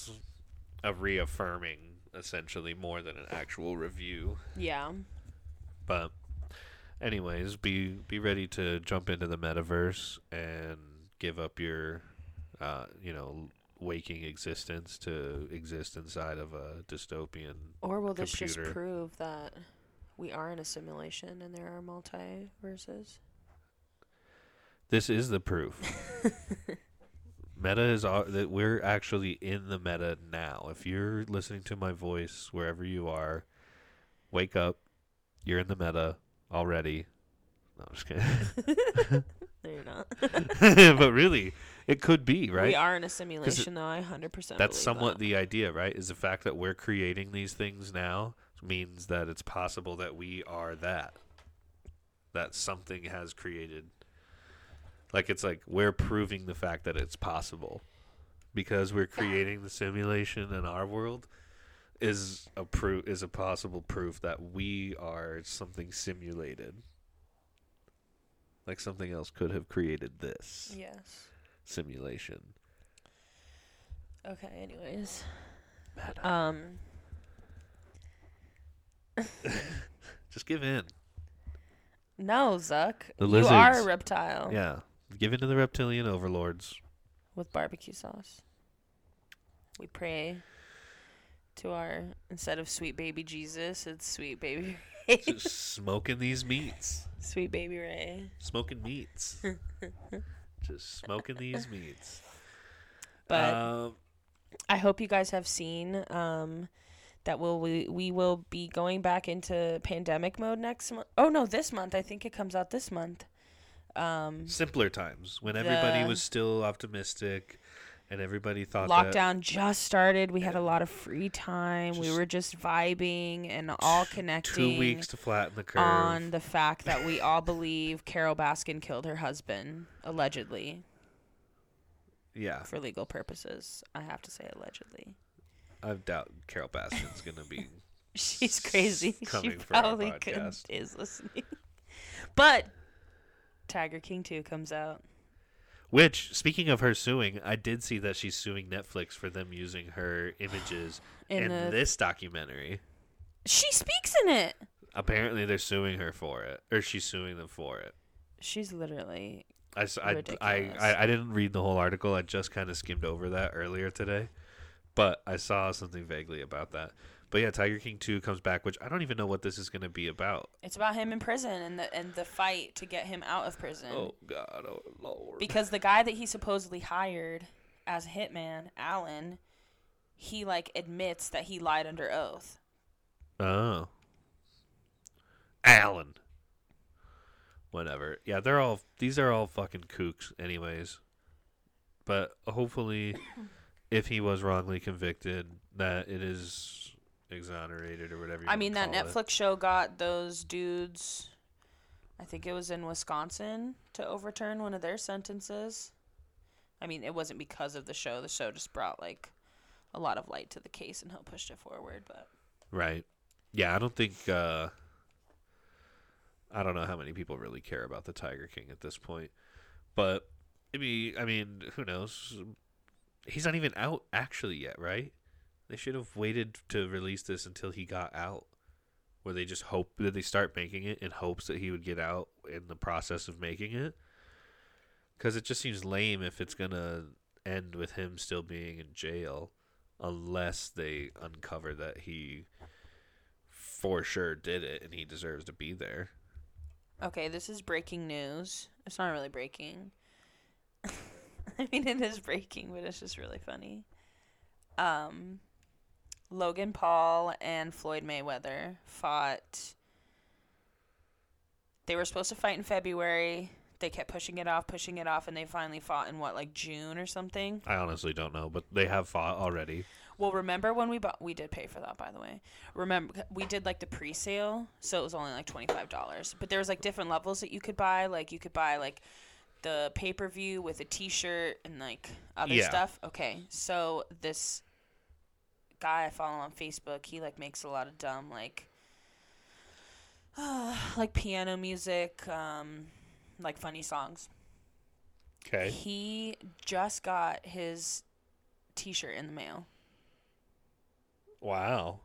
a reaffirming, essentially, more than an actual review. Yeah. But anyways, be be ready to jump into the metaverse and give up your uh, you know, waking existence to exist inside of a dystopian. Or will this just prove that we are in a simulation and there are multiverses? This is the proof. meta is all, that we're actually in the meta now. If you're listening to my voice wherever you are, wake up. You're in the meta already. No, I'm just kidding. No, you're not. but really, it could be, right? We are in a simulation, though. I 100% that's somewhat that. the idea, right? Is the fact that we're creating these things now means that it's possible that we are that. That something has created. Like it's like we're proving the fact that it's possible. Because we're creating the simulation in our world is a proof is a possible proof that we are something simulated. Like something else could have created this Yes. simulation. Okay, anyways. Meta. Um, Just give in. no, Zuck. The you are a reptile Yeah. Give in to the reptilian overlords. with barbecue sauce. We pray to our, instead of sweet baby Jesus, it's sweet baby Ray. Just smoking these meats. sweet baby Ray. Smoking meats. Just smoking these meats. But um, I hope you guys have seen um, that will we we will be going back into pandemic mode next month. Oh no, this month. I think it comes out this month. Um, simpler times when everybody The- was still optimistic and everybody thought that lockdown just started. We had a lot of free time. we were just vibing and all connecting two weeks to flatten the curve. on the fact that we all believe Carole Baskin killed her husband allegedly yeah, for legal purposes. I have to say allegedly. I doubt Carole Baskin's gonna be. She's crazy. she coming for probably could, is listening. but Tiger King 2 comes out. Which, speaking of her suing, I did see that she's suing Netflix for them using her images In in the- this documentary. She speaks in it. Apparently, they're suing her for it, or she's suing them for it. She's literally I, I- I-. I, I didn't read the whole article. I just kind of skimmed over that earlier today, but I saw something vaguely about that. But yeah, Tiger King Two comes back, which I don't even know what this is going to be about. it's about him in prison and the and the fight to get him out of prison. Oh God, oh Lord. Because the guy that he supposedly hired as a hitman, Allen, he like admits that he lied under oath. oh, Allen. Whatever. Yeah, they're all. These are all fucking kooks, anyways. But hopefully, if he was wrongly convicted, that it is exonerated or whatever. You I mean, that wanna it. Netflix show got those dudes. I think it was in Wisconsin to overturn one of their sentences. I mean, it wasn't because of the show. The show just brought like a lot of light to the case and helped push it forward. But Right. Yeah, I don't think uh I don't know how many people really care about the Tiger King at this point. But I mean, I mean, who knows? He's not even out actually yet, right? They should have waited to release this until he got out. Where they just hope that they start making it in hopes that he would get out in the process of making it. Cuz it just seems lame if it's going to end with him still being in jail unless they uncover that he for sure did it and he deserves to be there. okay, this is breaking news. It's not really breaking. I mean, it is breaking, but it's just really funny. Um, Logan Paul and Floyd Mayweather fought. They were supposed to fight in February. They kept pushing it off, pushing it off, and they finally fought in what, like June or something? I honestly don't know, but they have fought already. Well, remember when we bought? We did pay for that, by the way. Remember we did like the pre-sale, so it was only like twenty five dollars. But there was like different levels that you could buy. Like you could buy like the pay per view with a T shirt and like other Yeah. stuff. Okay, so this guy I follow on Facebook, he like makes a lot of dumb like like piano music, um, like funny songs. Okay. He just got his T-shirt in the mail. Wow.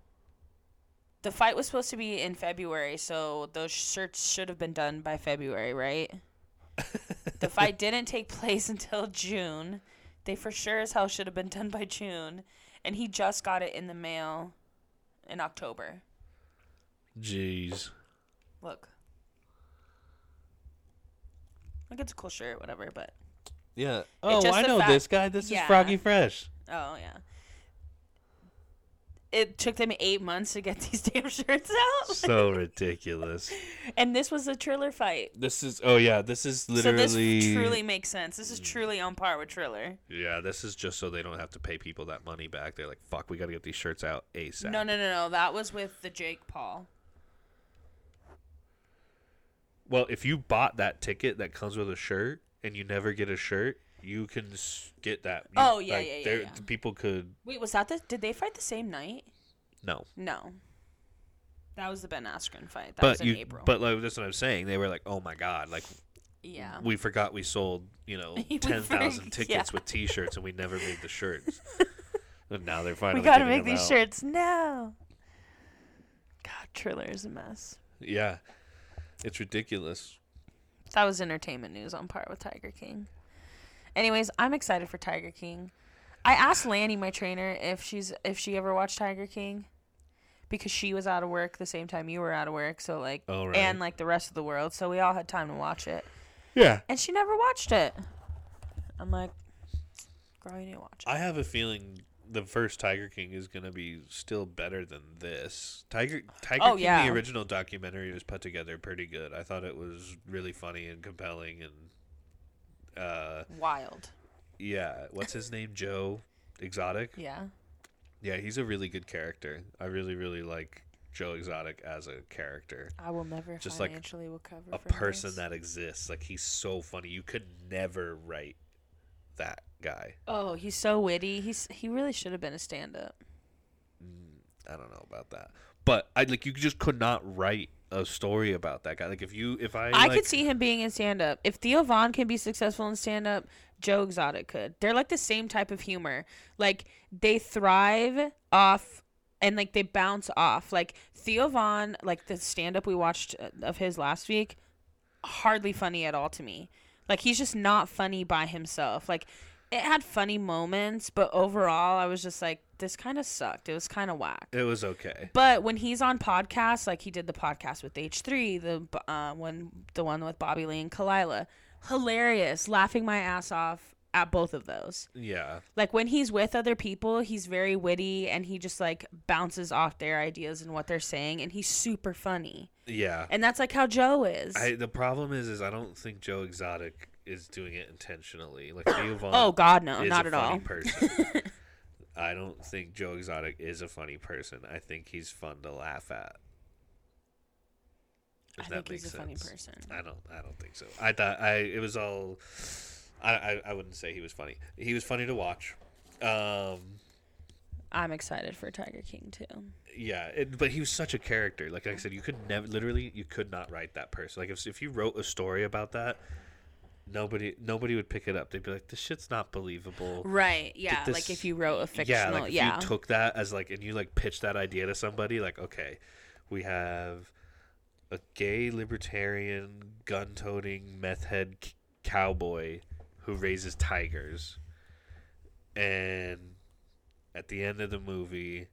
The fight was supposed to be in February, so those shirts should have been done by February, right? the fight didn't take place until June. They for sure as hell should have been done by June, and he just got it in the mail in October. Jeez. Look. Like it's a cool shirt, whatever, but Yeah. Oh, I know fact- this guy. This Yeah. is Froggy Fresh. oh yeah. It took them eight months to get these damn shirts out. So ridiculous. And this was a Triller fight. This is. Oh yeah. This is literally. So this truly makes sense. This is truly on par with Triller. Yeah. This is just so they don't have to pay people that money back. They're like, fuck, we got to get these shirts out asap. No, no, no, no. That was with the Jake Paul. Well, if you bought that ticket that comes with a shirt and you never get a shirt, you can get that. You- Oh, yeah, yeah, yeah, there- yeah. People could Wait, was that the? Did they fight the same night? no, No. That was the Ben Askren fight. That but was in you. April. But like that's what I'm saying. They were like, oh my god, like yeah. we forgot we sold you know ten thousand tickets yeah. with T-shirts and we never made the shirts. and now they're finally. we gotta make these out. shirts now. God, Triller is a mess. Yeah, it's ridiculous. That was entertainment news on par with Tiger King. Anyways, I'm excited for Tiger King. I asked Lanny, my trainer, if she's if she ever watched Tiger King, because she was out of work the same time you were out of work. So like, Oh, right. and like the rest of the world, so we all had time to watch it, Yeah, and she never watched it. I'm like, girl, you need to watch it. I have a feeling the first Tiger King is gonna be still better than this. Tiger Tiger Oh, King, yeah. the original documentary was put together pretty good. I thought it was really funny and compelling and uh Wild. yeah, what's his name? Joe Exotic. Yeah. Yeah, he's a really good character. I really really like Joe Exotic as a character. I will never Just like financially recover. A person this. that exists. Like he's so funny. You could never write that guy. Oh, he's so witty. He's he really should have been a stand-up. I don't know about that. But I like you just could not write a story about that guy. Like if you if I I like, could see him being in stand up. If Theo Von can be successful in stand up, Joe Exotic could. They're like the same type of humor. Like they thrive off and like they bounce off. Like Theo Von, like the stand up we watched uh, of his last week, hardly funny at all to me. Like he's just not funny by himself. Like it had funny moments, but overall I was just like this kind of sucked. It was kind of whack. it was okay. But when he's on podcasts, like he did the podcast with H three, the uh, one the one with Bobby Lee and Khalyla, hilarious, laughing my ass off at both of those. Yeah. Like when he's with other people, he's very witty and he just like bounces off their ideas and what they're saying, and he's super funny. Yeah. And that's like how Joe is. I the problem is is I don't think Joe Exotic is doing it intentionally. Like Von oh God, no, not at all. person. I don't think Joe Exotic is a funny person. I think he's fun to laugh at. I If think that he's a funny person. I don't. I don't think so. I thought I. It was all. I. I, I wouldn't say he was funny. He was funny to watch. Um. I'm excited for Tiger King too. Yeah, it, but he was such a character. Like I said, you could never, literally, you could not write that person. Like if if you wrote a story about that, nobody nobody would pick it up. They'd be like, "This shit's not believable." Right? Yeah. this- like if you wrote a fictional. yeah, like if yeah. you took that as like, and you like pitched that idea to somebody, like, okay, we have a gay libertarian gun-toting meth head c- cowboy who raises tigers, and at the end of the movie,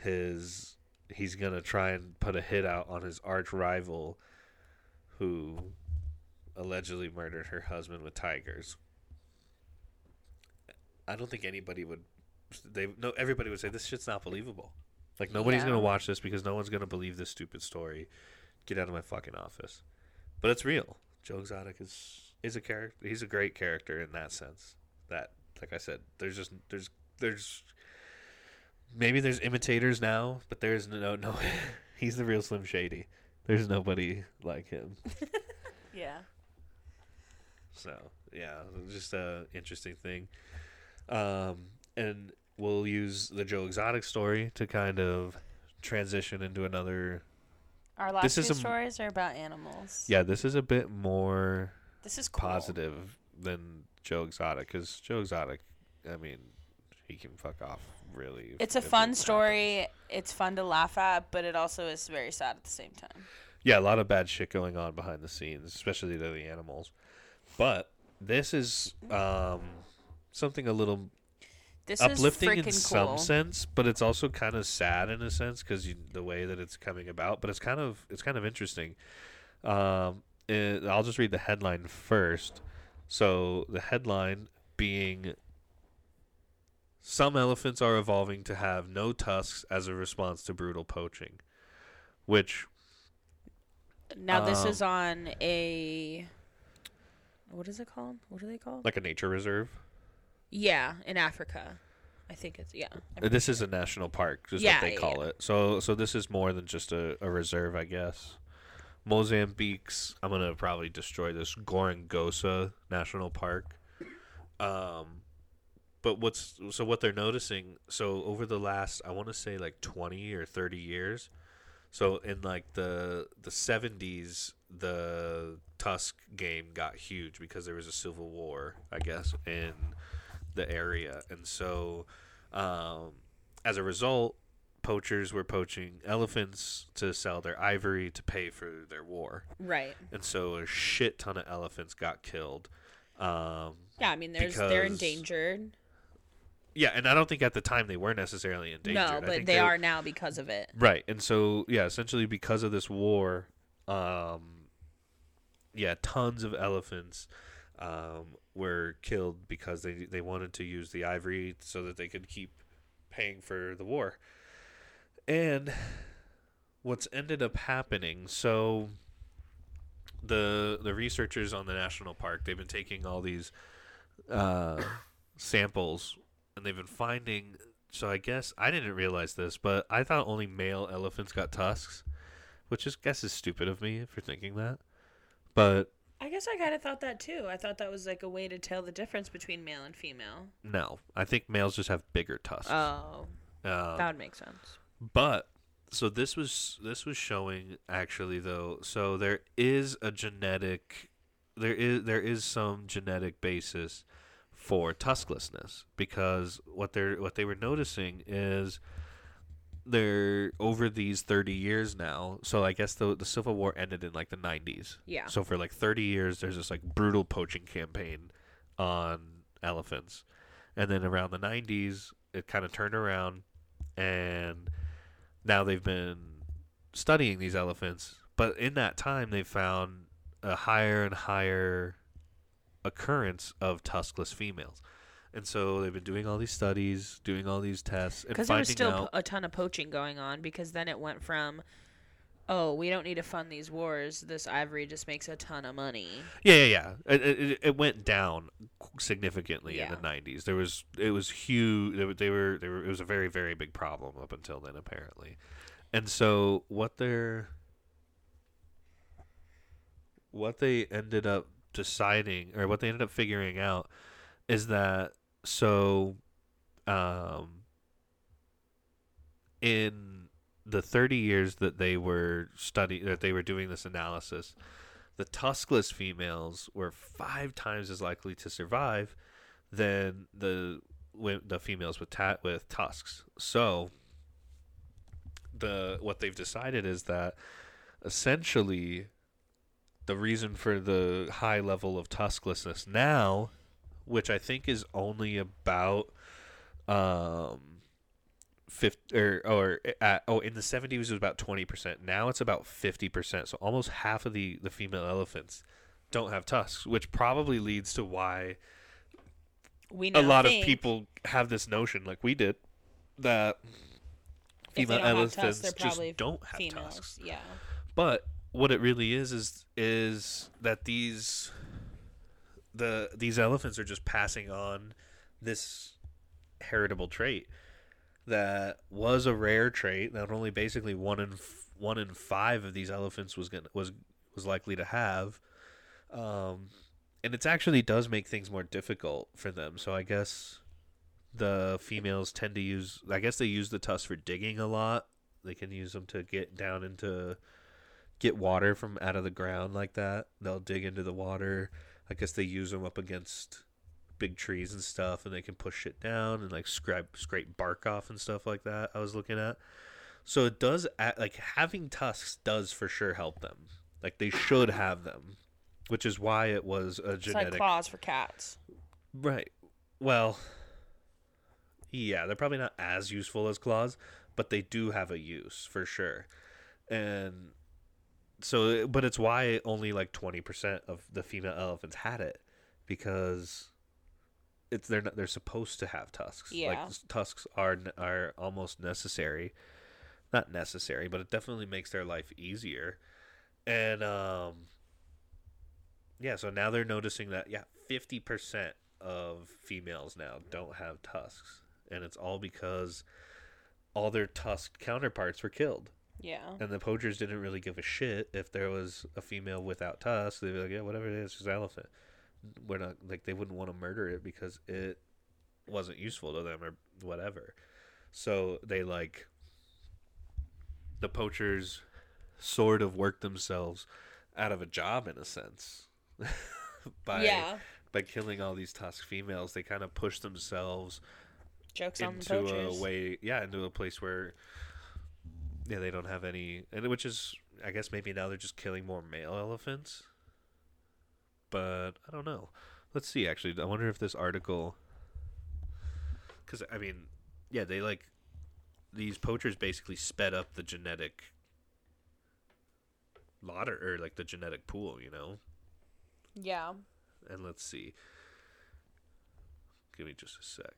his he's gonna try and put a hit out on his arch rival, who allegedly murdered her husband with tigers. I don't think anybody would. They no. Everybody would say this shit's not believable. Like nobody's Yeah. gonna watch this because no one's gonna believe this stupid story. Get out of my fucking office. But it's real. Joe Exotic is is a character. He's a great character in that sense. That like I said, there's just there's there's maybe there's imitators now, but there's no no. he's the real Slim Shady. There's nobody like him. Yeah. So yeah, just a interesting thing. Um, and we'll use the Joe Exotic story to kind of transition into another. Our last This two is stories are about animals. Yeah, this is a bit more This is cool. positive than Joe Exotic because Joe Exotic, I mean, he can fuck off really. It's a it fun happens. story. It's fun to laugh at, but it also is very sad at the same time. Yeah, a lot of bad shit going on behind the scenes, especially to the animals. But this is um, something a little This uplifting is in some cool. sense, but it's also kind of sad in a sense because the way that it's coming about. But it's kind of it's kind of interesting. Um, it, I'll just read the headline first. So the headline being. Some elephants are evolving to have no tusks as a response to brutal poaching, which Now this Um, is on a what is it called? What are they called? like a nature reserve. yeah, in Africa. I think it's yeah. Uh, This is a national park, is Yeah, what they yeah, call it. So, so this is more than just a, a reserve, I guess. Mozambique's. I'm gonna probably destroy this Gorongosa National Park. Um, but what's so what they're noticing? So over the last, I want to say like 20 or 30 years. So in like the the 70s, the Tusk game got huge because there was a civil war, I guess, in the area, and so um, as a result, poachers were poaching elephants to sell their ivory to pay for their war, right. and so a shit ton of elephants got killed. Um, Yeah, I mean there's they're endangered. Yeah, and I don't think at the time they were necessarily endangered. no, I but think they are now because of it. Right, and so yeah, essentially because of this war, um, yeah, tons of elephants um, were killed because they they wanted to use the ivory so that they could keep paying for the war. And what's ended up happening, so the the researchers on the national park, they've been taking all these uh, samples and they've been finding so I guess I didn't realize this, but I thought only male elephants got tusks, which is guess is stupid of me for thinking that. But I guess I kind of thought that too. I thought that was like a way to tell the difference between male and female. no, I think males just have bigger tusks. Oh, Um, that would make sense. but so this was this was showing actually though. So there is a genetic, there is there is some genetic basis for tusklessness because what they're what they were noticing is they're over these 30 years now. So i guess the the civil war ended in like the 90s Yeah. so for like 30 years there's this like brutal poaching campaign on elephants. And then around the 90s it kind of turned around and now they've been studying these elephants. But in that time they found a higher and higher occurrence of tuskless females and so they've been doing all these studies doing all these tests and Because there was still out a ton of poaching going on. Because then it went from, oh, we don't need to fund these wars. This ivory just makes a ton of money. Yeah, yeah, yeah. It, it, it went down significantly in the '90s. There was it was huge. They were, they were they were it was a very very big problem up until then apparently, and so what they're what they ended up deciding or what they ended up figuring out is that so um in the 30 years that they were studying that they were doing this analysis the tuskless females were five times as likely to survive than the the females with ta- with tusks. So the what they've decided is that essentially the reason for the high level of tusklessness now, which I think is only about um 50 or or at, oh in the 70s it was about 20%. Now it's about 50%. So almost half of the the female elephants don't have tusks, which probably leads to why We a lot think of people have this notion like we did that female elephants tusks, just don't have females. tusks. Yeah. But what it really is is is that these the these elephants are just passing on this heritable trait that was a rare trait that only basically one in f- one in five of these elephants was gonna was was likely to have, um, and it actually does make things more difficult for them. So I guess the females tend to use. I guess they use the tusks for digging a lot. They can use them to get down into get water from out of the ground like that. They'll dig into the water. I guess they use them up against big trees and stuff, and they can push it down and like scrape scrape bark off and stuff like that. I was looking at. So it does act, like having tusks does for sure help them. Like they should have them, which is why it was a It's like claws for cats. Right. Well, yeah, they're probably not as useful as claws, but they do have a use for sure. And so, but it's why only like 20% of the female elephants had it because it's they're not they're supposed to have tusks. Yeah. Like tusks are are almost necessary. Not necessary, but it definitely makes their life easier. And um yeah, so now they're noticing that yeah, 50% of females now don't have tusks, and it's all because all their tusked counterparts were killed. Yeah. And the poachers didn't really give a shit if there was a female without tusks. They'd be like, yeah, whatever it is, it's just an elephant. We're not like they wouldn't want to murder it because it wasn't useful to them or whatever. So they like the poachers sort of worked themselves out of a job in a sense by yeah. by killing all these tusk females. They kind of pushed themselves Jokes on the into a way yeah into a place where yeah they don't have any and which is i guess maybe now they're just killing more male elephants. But i don't know. Let's see actually. I wonder if this article because i mean yeah they like these poachers basically sped up the genetic lotter or like the genetic pool you know? Yeah. and let's see. Give me just a sec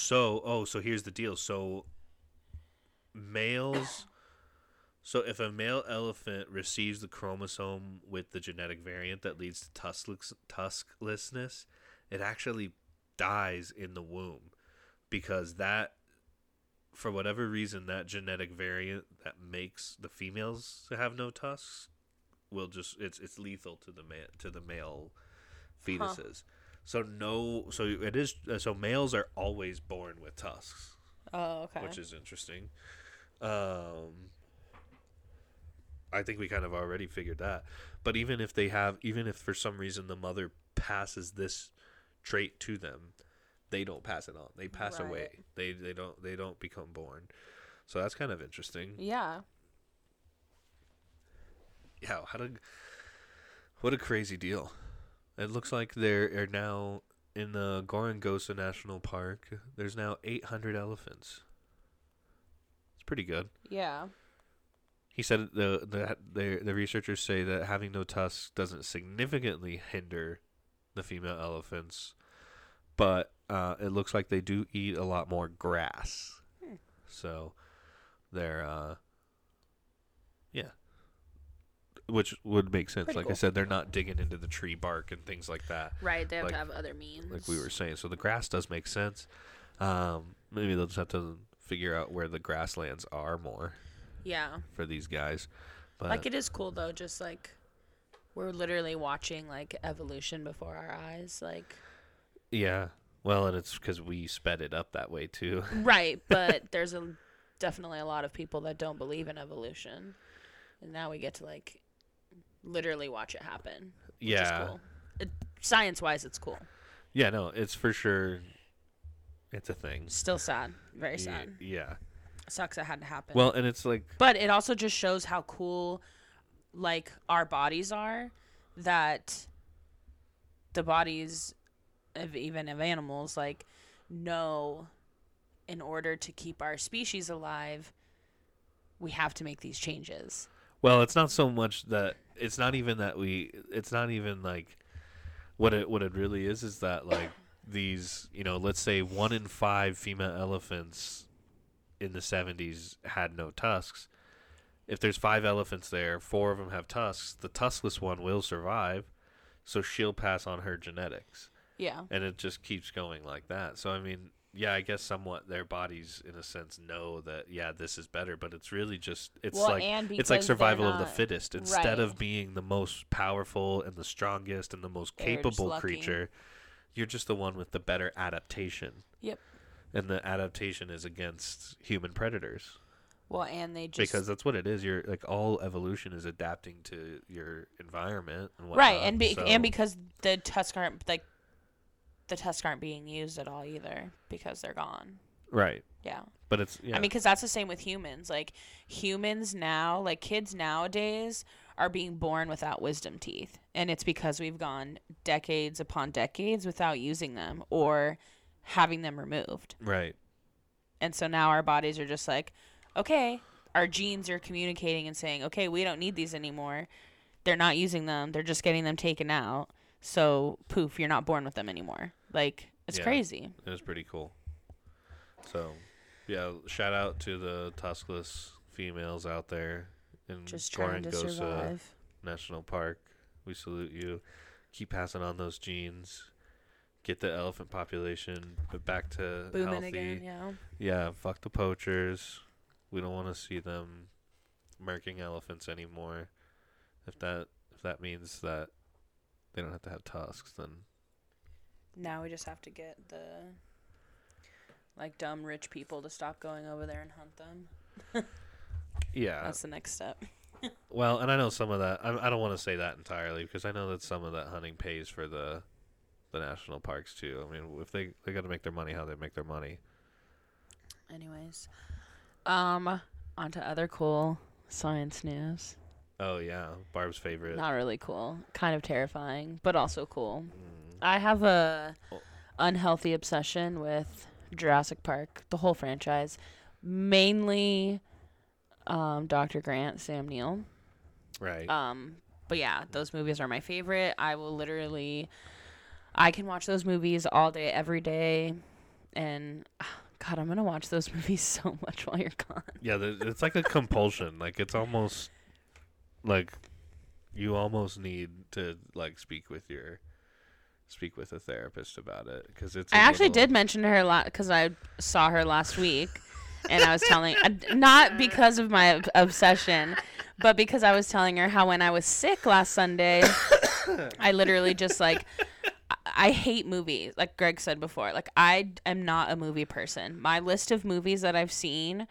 So, oh, so here's the deal. So, males. So, if a male elephant receives the chromosome with the genetic variant that leads to tuskless, tusklessness, it actually dies in the womb because that, for whatever reason, that genetic variant that makes the females have no tusks will just it's it's lethal to the ma- to the male fetuses. So no, so it is. So males are always born with tusks, Oh, okay. which is interesting. Um, I think we kind of already figured that. But even if they have, even if for some reason the mother passes this trait to them, they don't pass it on. They pass away. They they don't they don't become born. So that's kind of interesting. yeah. Yeah, how to what a crazy deal. It looks like there are now in the Gorongosa National Park. There's now 800 elephants. It's pretty good. Yeah. He said the the the, the researchers say that having no tusks doesn't significantly hinder the female elephants, but uh, it looks like they do eat a lot more grass. Hmm. So they're uh, yeah, which would make sense. Pretty like I said, they're not digging into the tree bark and things like that Right. They have Like- to have other means. like we were saying. So the grass does make sense. Um, maybe they'll just have to figure out where the grasslands are more Yeah. for these guys. But Like it is cool though. Just like we're literally watching like evolution before our eyes. Like yeah, well, and it's because we sped it up that way too. right, but there's a definitely a lot of people that don't believe in evolution, and now we get to like literally watch it happen. Which yeah, cool. It, science wise, it's cool. yeah, no, it's for sure. It's a thing. Still sad. Very sad. Yeah. Sucks it had to happen. Well, and it's like but it also just shows how cool like our bodies are that the bodies of even of animals like know in order to keep our species alive we have to make these changes Well, it's not so much that it's not even that we. It's not even like what it what it really is is that like these you know let's say one in five female elephants in the 70s had no tusks. If there's five elephants there, four of them have tusks. The tuskless one will survive, so she'll pass on her genetics, Yeah. and it just keeps going like that. So I mean, yeah, I guess somewhat their bodies, in a sense, know that yeah, this is better, but it's really just it's Well, like it's like survival of the fittest. Instead Right. of being the most powerful and the strongest and the most They're capable creature, you're just the one with the better adaptation. Yep. And the adaptation is against human predators Well, and they just because that's what it is. You're like all evolution is adapting to your environment and whatnot. right, and be, so- and because the tusks aren't like the tusks aren't being used at all either because they're gone. right, Yeah. but it's yeah, I mean, because that's the same with humans. Like humans now, like kids nowadays are being born without wisdom teeth, and it's because we've gone decades upon decades without using them or having them removed. right, And so now our bodies are just like, okay, our genes are communicating and saying, okay, we don't need these anymore. They're not using them. They're just getting them taken out. So poof, you're not born with them anymore. Like it's Yeah. crazy. it was pretty cool. So, yeah, shout out to the tuskless females out there in Just trying to Gorongosa survive. National Park. We salute you. Keep passing on those genes. Get the elephant population back to Booming healthy. again, yeah. Yeah, fuck the poachers. We don't want to see them murking elephants anymore. If that if that means that they don't have to have tusks, then Now we just have to get the like dumb rich people to stop going over there and hunt them. yeah. That's the next step. Well, and I know some of that. I, I don't want to say that entirely because I know that some of that hunting pays for the the national parks too. I mean, if they they got to make their money, how they make their money. Anyways, um, on to other cool science news. Oh yeah, Barb's favorite. Not really cool, kind of terrifying, but also cool. Mm. I have a unhealthy obsession with Jurassic Park, the whole franchise, mainly um, Dr. Grant, Sam Neill. Right. Um, but yeah, those movies are my favorite. I will literally, I can watch those movies all day, every day, and God, I'm gonna watch those movies so much while you're gone. yeah, it's like a compulsion. Like it's almost like you almost need to like speak with your speak with a therapist about it because it's. I actually little- did mention to her a lot because I saw her last week, and I was telling uh, not because of my obsession, but because I was telling her how when I was sick last Sunday, I literally just like I- I hate movies. Like Greg said before, like I am not a movie person. My list of movies that I've seen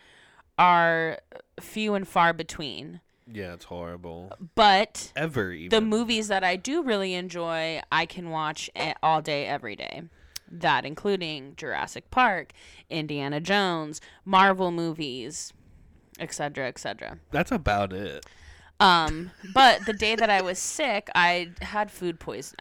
are few and far between. Yeah, it's horrible. But Ever even the movies that I do really enjoy, I can watch all day, every day. That including Jurassic Park, Indiana Jones, Marvel movies, etc., etc. That's about it. Um, but the day that I was sick, I had food poison.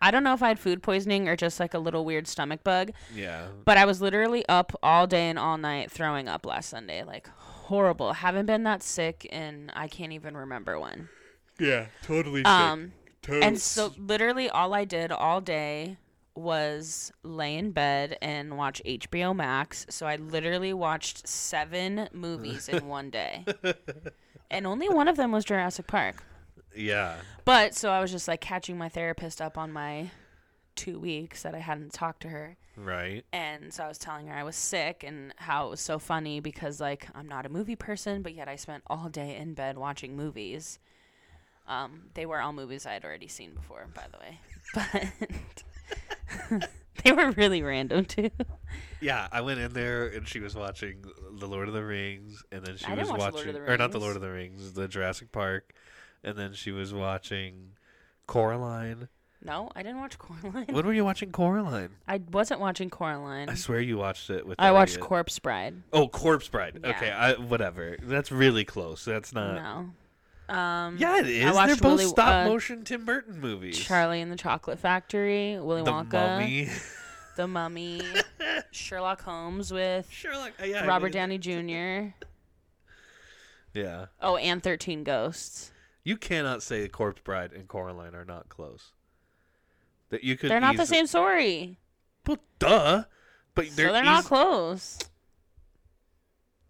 I don't know if I had food poisoning or just like a little weird stomach bug, Yeah. but I was literally up all day and all night throwing up last Sunday. Like horrible. Haven't been that sick and I can't even remember when. Yeah, totally. Um, and so literally all I did all day was lay in bed and watch HBO Max. So I literally watched seven movies in one day. And only one of them was Jurassic Park. yeah. But so I was just like catching my therapist up on my two weeks that I hadn't talked to her. Right. And so I was telling her I was sick and how it was so funny because like I'm not a movie person, but yet I spent all day in bed watching movies. Um, they were all movies I had already seen before, by the way. But they were really random too. Yeah, I went in there and she was watching The Lord of the Rings, and then she I was watch The Lord watching, or not The Lord of the Rings, the Jurassic Park, and then she was watching Coraline. No, I didn't watch Coraline. when were you watching Coraline? I wasn't watching Coraline. I swear you watched it with. I watched Elliot. Corpse Bride. Oh, Corpse Bride. Yeah. Okay, I, whatever. That's really close. That's not. no. Um, Yeah, it is. They're both Willy- stop uh, motion Tim Burton movies. Charlie and the Chocolate Factory, Willy the Wonka, Mummy. The Mummy, Sherlock Holmes with Sherlock. uh, Yeah, I Robert mean- Downey Jr. Yeah, Oh, and Thirteen Ghosts. you cannot say Corpse Bride and Coraline are not close. That you could. They're not the easily- same story, Well, duh. But they're, so they're not close.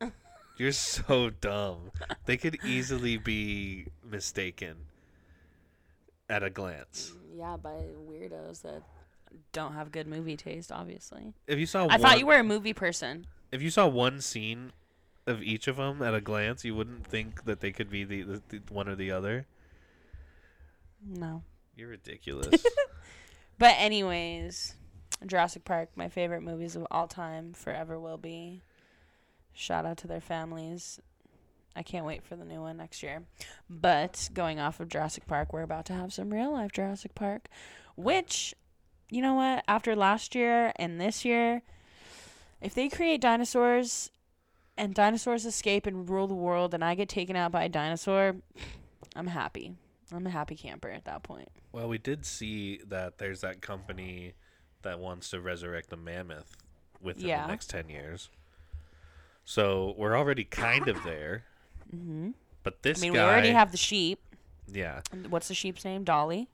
You're so dumb. They could easily be mistaken at a glance. Yeah, by weirdos that don't have good movie taste, obviously. If you saw, I one, thought you were a movie person. If you saw one scene of each of them at a glance, you wouldn't think that they could be the, the, the one or the other. No. You're ridiculous. But anyways, Jurassic Park, my favorite movies of all time, forever will be. Shout out to their families. I can't wait for the new one next year. But going off of Jurassic Park, we're about to have some real life Jurassic Park, which, you know what? After last year and this year, if they create dinosaurs and dinosaurs escape and rule the world and I get taken out by a dinosaur, I'm happy. I'm a happy camper at that point. well, we did see that there's that company that wants to resurrect the mammoth within Yeah. the next 10 years. So we're already kind of there. hmm But this I mean, guy. we already have the sheep. Yeah. What's the sheep's name? Dolly.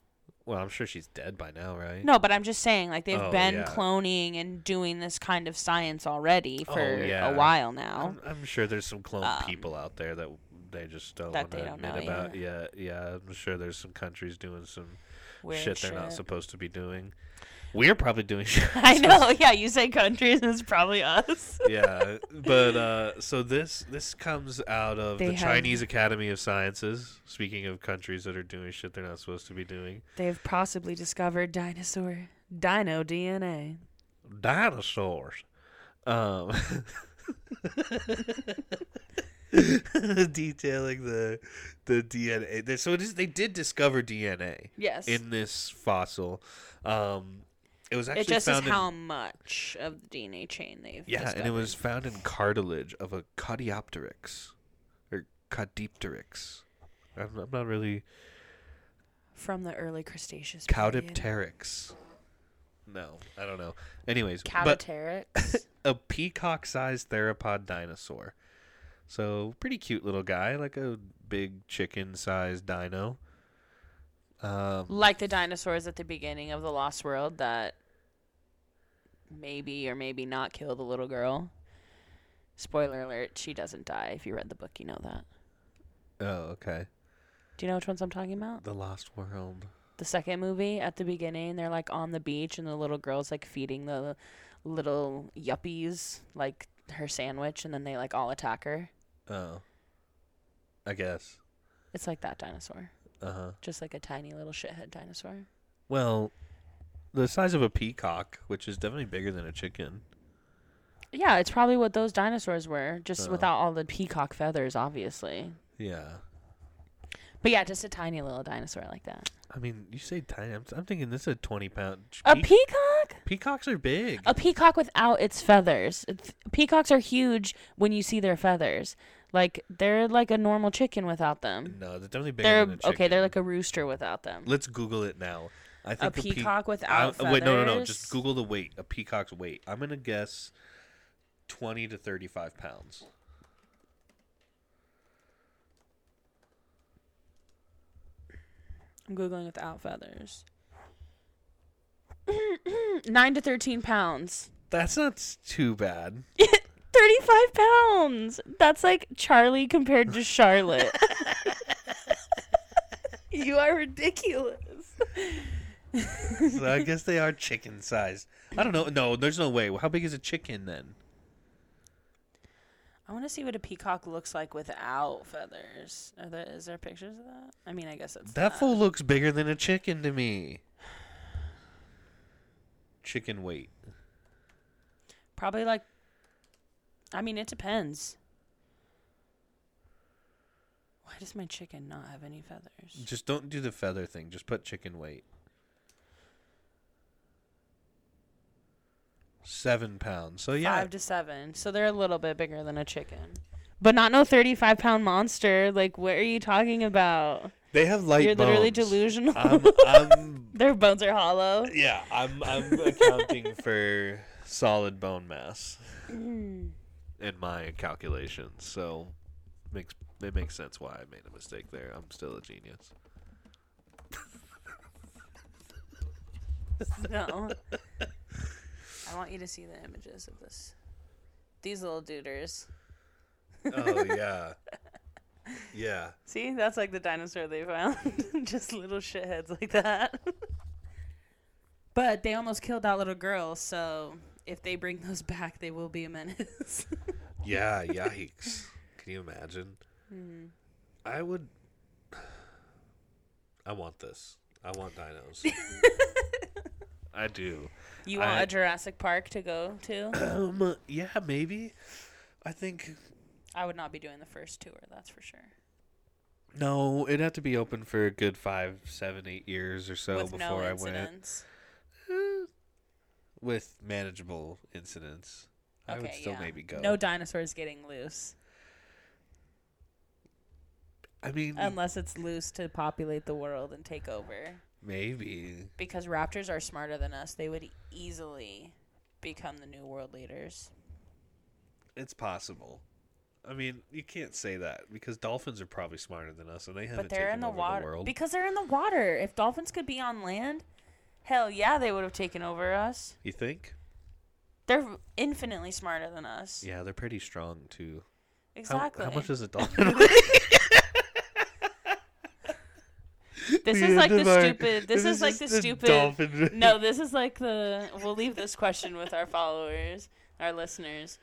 Well, I'm sure she's dead by now, right? No, but I'm just saying, like they've Oh, been yeah. cloning and doing this kind of science already Oh, for yeah. a while now. I'm, I'm sure there's some clone Um, people out there that they just don't want to admit know about. Yeah, yeah. I'm sure there's some countries doing some Weird shit they're not supposed to be doing. We're probably doing shit. I know. Yeah, you say countries, and it's probably us. yeah, but uh, so this this comes out of They the have- Chinese Academy of Sciences. Speaking of countries that are doing shit they're not supposed to be doing, They've possibly discovered dinosaur dino DNA. dinosaurs. Um, detailing the the DNA. So it is. They did discover DNA Yes. in this fossil. Um, it was actually it just is found in, how much of the DNA chain they've yeah, and it was found in cartilage of a Codiopteryx or Caudipteryx. I'm, I'm not really from the early Cretaceous. Caudipteryx. No, I don't know. Anyways, but Caudipteryx. a peacock-sized theropod dinosaur. So pretty cute little guy, like a big chicken-sized dino. Um, like the dinosaurs at the beginning of the Lost World that maybe or maybe not kill the little girl. Spoiler alert: she doesn't die. If you read the book, you know that. oh, okay. Do you know which ones I'm talking about? The Lost World. The second movie at the beginning, they're like on the beach and the little girl's like feeding the little yuppies like her sandwich, and then they like all attack her. Oh, I guess. It's like that dinosaur, Uh huh. just like a tiny little shithead dinosaur. Well, the size of a peacock, which is definitely bigger than a chicken. Yeah, it's probably what those dinosaurs were, just Oh. without all the peacock feathers, obviously. Yeah. But yeah, just a tiny little dinosaur like that. I mean, you say tiny. I'm, I'm thinking this is a 20 pound. A peac- peacock? peacocks are big. A peacock without its feathers. It's- peacocks are huge when you see their feathers. Like they're like a normal chicken without them. no, they're definitely bigger They're than a chicken. okay. They're like a rooster without them. Let's Google it now. I A think pe- peacock I- without feathers. wait, no, no, no. Just Google the weight. A peacock's weight. I'm gonna guess 20 to 35 pounds. I'm googling without feathers. Nine to thirteen pounds. That's not too bad. 35 pounds. That's like Charlie compared to Charlotte. you are ridiculous. so I guess they are chicken sized. I don't know. No, there's no way. How big is a chicken then? I want to see what a peacock looks like without feathers. Are there, is there pictures of that? I mean, I guess it's That not. fool looks bigger than a chicken to me. Chicken weight. Probably like. I mean, it depends. Why does my chicken not have any feathers? Just don't do the feather thing. Just put chicken weight. Seven pounds. So yeah, Five to seven. So they're a little bit bigger than a chicken. But not no 35 pound monster. Like, what are you talking about? they have light You're literally delusional. I'm, I'm, Their bones are hollow. yeah, I'm, I'm accounting for solid bone mass mm. in my calculations. So makes it makes sense why I made a mistake there. I'm still a genius. no. I want you to see the images of this. These little duders. oh yeah, yeah. See, that's like the dinosaur they found. Just little shitheads like that. but they almost killed that little girl, so if they bring those back, they will be a menace. Yeah, yikes. Can you imagine? Hmm. I would. I want this. I want dinos. I do. You want I- a Jurassic Park to go to? Um, yeah, maybe. I think I would not be doing the first tour, that's for sure. no. It'd have to be open for a good five, seven, eight years or so With before no I went. incidents. Eh, With manageable incidents, I would still yeah. maybe go. No dinosaurs getting loose. I mean, Unless it's loose to populate the world and take over. Maybe. Because raptors are smarter than us. They would easily become the new world leaders. It's possible. I mean, you can't say that because dolphins are probably smarter than us, and they haven't But they're taken in the over water. the world. because they're in the water. If dolphins could be on land, hell yeah, they would have taken over us. you think? They're infinitely smarter than us. Yeah, they're pretty strong too. Exactly. How, much does a dolphin? this The is like the our- stupid. This, is like the stupid. dolphin. no, this is like the. We'll leave this question with our followers, our listeners.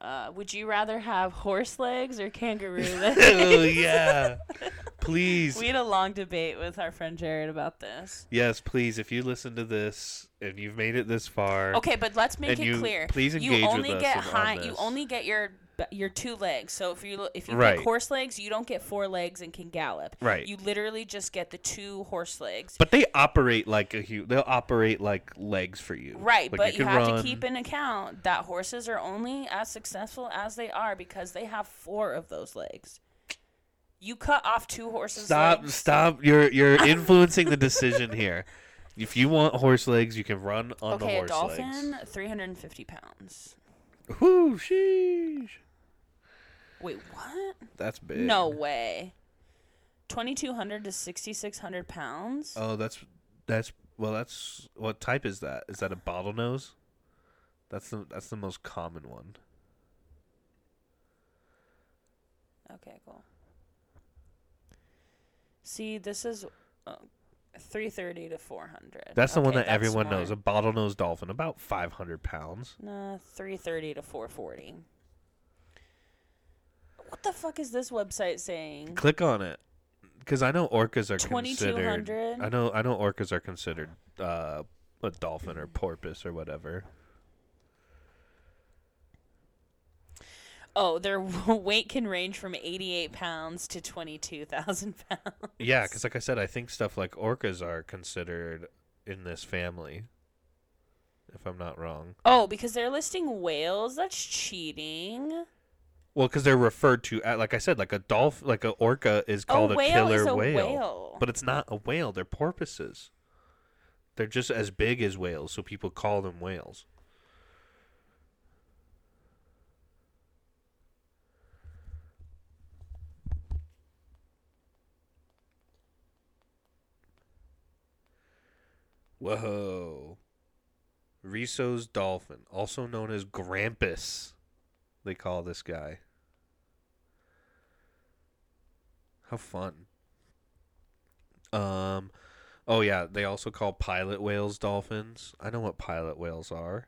Uh, would you rather have horse legs or kangaroo legs? oh yeah, please. we had a long debate with our friend Jared about this. yes, please. If you listen to this and you've made it this far, Okay, but let's make it you- clear. please you engage with only us get on high. You only get your your two legs. So if you if you Right. get horse legs, you don't get four legs and can gallop. Right. You literally just get the two horse legs. but they operate like a hu They'll operate like legs for you. Right, Like, but you, can have run- to keep in account that horses are only as successful as they are because they have four of those legs. You cut off two horses' Stop! legs. Stop! You're you're influencing the decision here. If you want horse legs, you can run on Okay, the a horse dolphin, legs. 350 pounds. Whoo, sheesh. Wait, what? That's big. No way. 2,200 to 6,600 pounds? Oh, that's that's well. That's what type is that? Is that a bottlenose? That's the that's the most common one. Okay, cool. See, this is uh, 330 to 400. That's the one that everyone more. knows. A bottlenose dolphin, about five hundred pounds. Nah, 330 to 440. What the fuck is this website saying? Click on it, because I know orcas are considered. 2200? I know I know orcas are considered uh, a dolphin or porpoise or whatever. Oh, their weight can range from 88 pounds to 22,000 pounds. Yeah, because like I said, I think stuff like orcas are considered in this family. If I'm not wrong. Oh, because they're listing whales? That's cheating. Well, because they're referred to, uh, like I said, like a dolphin, like a orca is called a a, killer a whale, whale. but it's not a whale. They're porpoises. They're just as big as whales, so people call them whales. Whoa. Risso's dolphin, also known as Grampus, they call this guy. How fun. Um oh yeah, they also call pilot whales dolphins. I know what pilot whales are.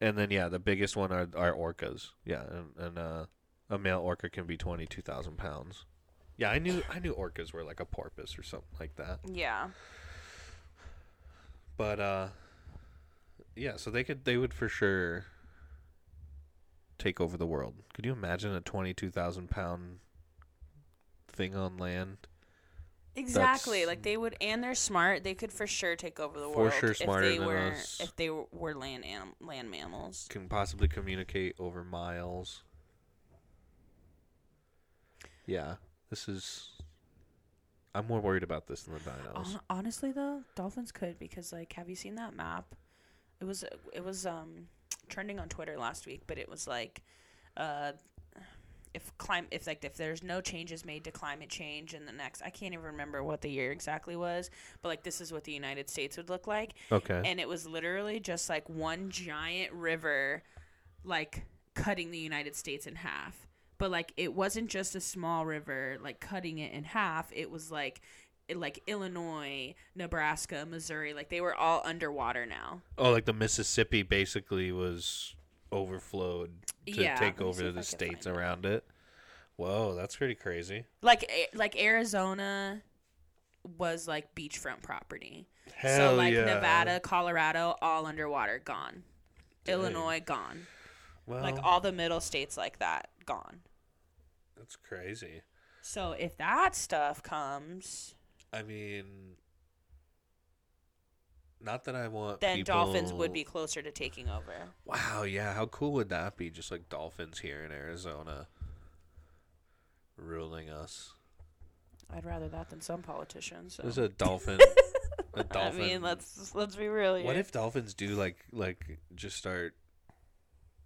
And then yeah, the biggest one are are orcas. Yeah, and, and uh a male orca can be twenty two thousand pounds. Yeah, I knew I knew orcas were like a porpoise or something like that. Yeah. But uh yeah, so they could they would for sure take over the world. Could you imagine a twenty two thousand pound thing on land? Exactly. That's- Like they would, and they're smart. They could for sure take over the For world sure if smarter they than were us. if they were, were land anim- land mammals. Can possibly communicate over miles. Yeah. This is I'm more worried about this than the dinos. Honestly, though, dolphins could because like, have you seen that map? It was it was um trending on Twitter last week, but it was like, uh, if clim if like if there's no changes made to climate change in the next, I can't even remember what the year exactly was, but like this is what the United States would look like, Okay. and it was literally just like one giant river, like cutting the United States in half. but like it wasn't just a small river like cutting it in half. It was like like Illinois, Nebraska, Missouri, like they were all underwater now. Oh, like the Mississippi basically was overflowed to Yeah, take over the states find it. around it. Whoa, that's pretty crazy. Like like Arizona was like beachfront property. Hell so like yeah. Nevada, Colorado, all underwater, gone. Dang. Illinois, gone. Well, like all the middle states like that, gone. that's crazy. So if that stuff comes, I mean, not that I want. then dolphins would be closer to taking over. Wow, yeah. How cool would that be? Just like dolphins here in Arizona, ruling us. I'd rather that than some politicians. So. There's a dolphin. a dolphin. I mean, let's let's be real here. What if dolphins do like like just start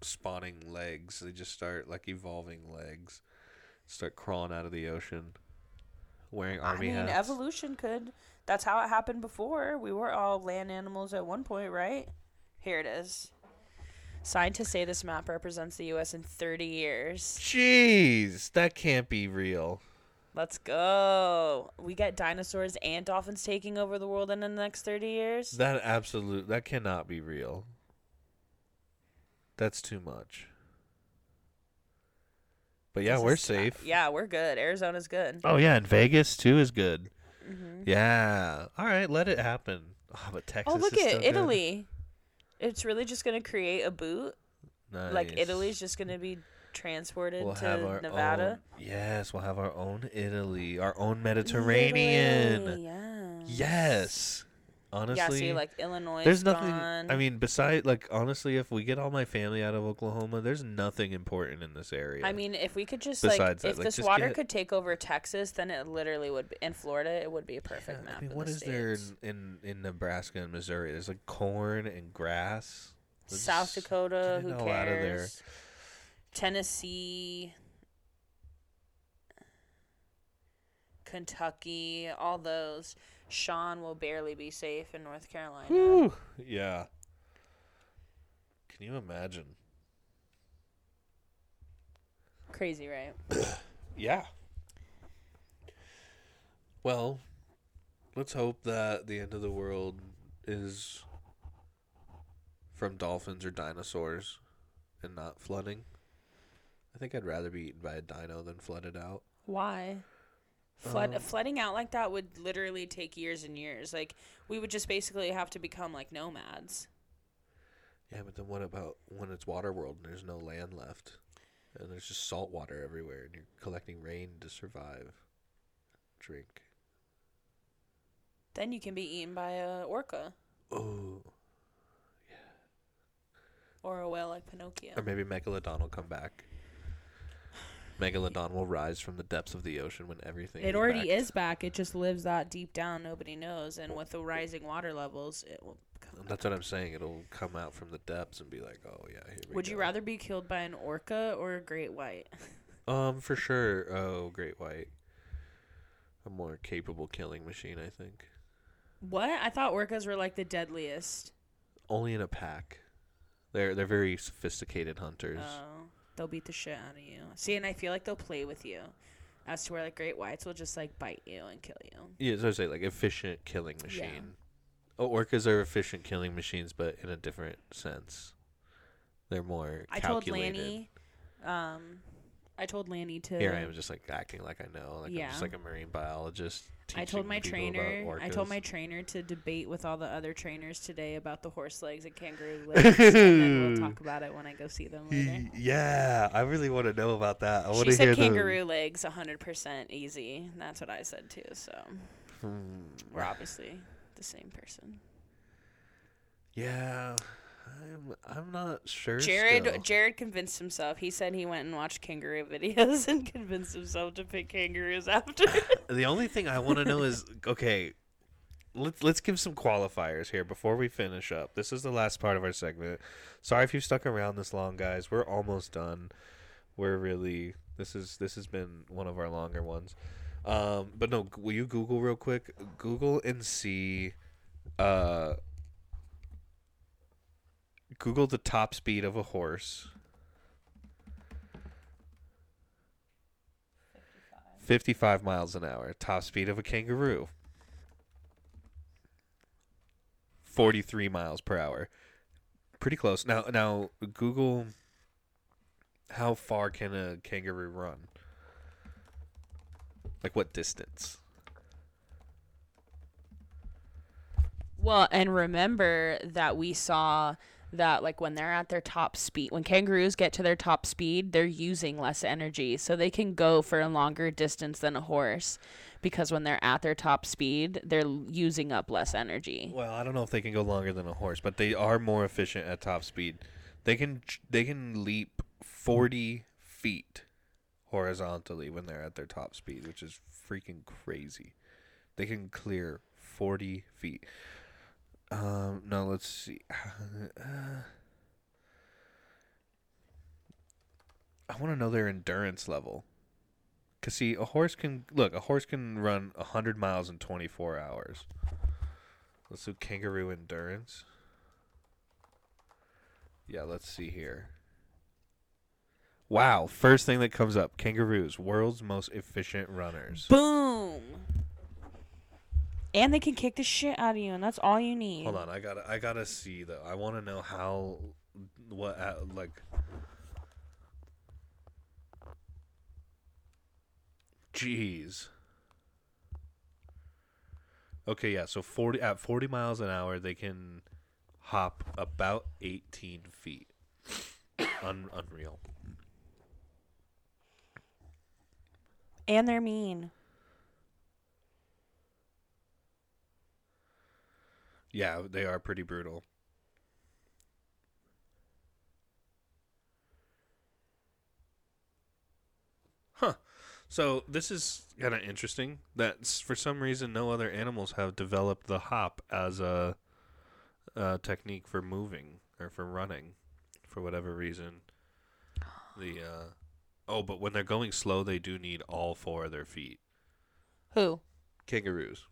spawning legs? They just start like evolving legs, start crawling out of the ocean, wearing I mean, hats. evolution could. That's how it happened before. We were all land animals at one point, right? Here it is. Scientists say this map represents the U.S. in 30 years. Jeez, that can't be real. Let's go. We got dinosaurs and dolphins taking over the world in the next 30 years. That absolute that cannot be real. That's too much. But yeah, we're is- safe. Yeah, we're good. Arizona's good. Oh yeah, and Vegas too is good. hmm Yeah. All right, let it happen. Oh, but Texas. Oh, look is still at good. Italy. It's really just going to create a boot. Like Italy's just going to be transported We'll to have our Nevada. own. Yes, we'll have our own Italy, our own Mediterranean. Italy, yes. Yes. Honestly, yeah, see, like Illinois. there's nothing. Gone. I mean, besides, like honestly, if we get all my family out of Oklahoma, there's nothing important in this area. I mean, if we could just like, Besides that, if like, this water get- could take over Texas, then it literally would be in Florida. It would be a perfect Yeah, map. I mean, what the is there in, in in Nebraska and Missouri? There's like corn and grass. Let's South Dakota, who all out of there. cares? Tennessee, Kentucky, all those. Sean will barely be safe in North Carolina. Whew, yeah. Can you imagine? Crazy, right? Yeah. Well, let's hope that the end of the world is from dolphins or dinosaurs and not flooding. I think I'd rather be eaten by a dino than flooded out. Why? Flood Um, flooding out like that would literally take years and years. Like we would just basically have to become like nomads. Yeah, but then what about when it's water world and there's no land left? And there's just salt water everywhere and you're collecting rain to survive. Drink. Then you can be eaten by a orca Oh. Yeah. Or a whale like Pinocchio. Or maybe Megalodon will come back. Megalodon will rise from the depths of the ocean when everything. It already is back. It just lives that deep down. Nobody knows. And with the rising water levels, it will. Come That's what I'm saying. It'll come out from the depths and be like, "Oh yeah, here we Would go." you rather be killed by an orca or a great white? Um, for sure. Oh, great white. A more capable killing machine, I think. What? I thought orcas were like the deadliest. Only in a pack. They're they're very sophisticated hunters. Oh, they'll beat the shit out of you. See, and I feel like they'll play with you, as to where like great whites will just like bite you and kill you. yeah, so I say like efficient killing machine. Oh, orcas are efficient killing machines, but in a different sense. They're more I told. Lanny, um, I told Lanny to. Here I am, just like acting like I know, like I'm just like a marine biologist. I told my trainer. I told my trainer to debate with all the other trainers today about the horse legs and kangaroo legs, and then we'll talk about it when I go see them later. Yeah, I really want to know about that. I want to hear She said kangaroo legs, hundred percent easy. That's what I said too. So the. we're hmm. obviously the same person. Yeah, I'm. I'm not sure. Jared still. Jared convinced himself. He said he went and watched kangaroo videos and convinced himself to pick kangaroos after. The only thing I want to know is okay. Let's let's give some qualifiers here before we finish up. This is the last part of our segment. Sorry if you've stuck around this long, guys. We're almost done. We're really this is this has been one of our longer ones. Um, but no, will you Google real quick? Google and see. Uh, Google the top speed of a horse. 55 miles an hour. Top speed of a kangaroo. 43 miles per hour. Pretty close. Now now Google how far can a kangaroo run? Like what distance? Well, and remember that we saw that like when they're at their top speed, when kangaroos get to their top speed, they're using less energy, so they can go for a longer distance than a horse because when they're at their top speed, they're using up less energy. Well, I don't know if they can go longer than a horse, but they are more efficient at top speed. They can they can leap 40 feet horizontally when they're at their top speed, which is freaking crazy. They can clear 40 feet. Um, no, let's see. Uh, I want to know their endurance level. Cause see, a horse can look. A horse can run hundred miles in twenty four hours. Let's do kangaroo endurance. Yeah, let's see here. Wow, first thing that comes up: kangaroos, world's most efficient runners. Boom. And they can kick the shit out of you, and that's all you need. Hold on, I gotta, I gotta see though. I want to know how, what, uh, like. Jeez. Okay, yeah. So forty at forty miles an hour, they can hop about eighteen feet. Un- unreal. And they're mean. Yeah, they are pretty brutal. Huh. So this is kind of interesting that for some reason no other animals have developed the hop as a, a technique for moving or for running for whatever reason. The uh oh, but when they're going slow, they do need all four of their feet. Who? Kangaroos.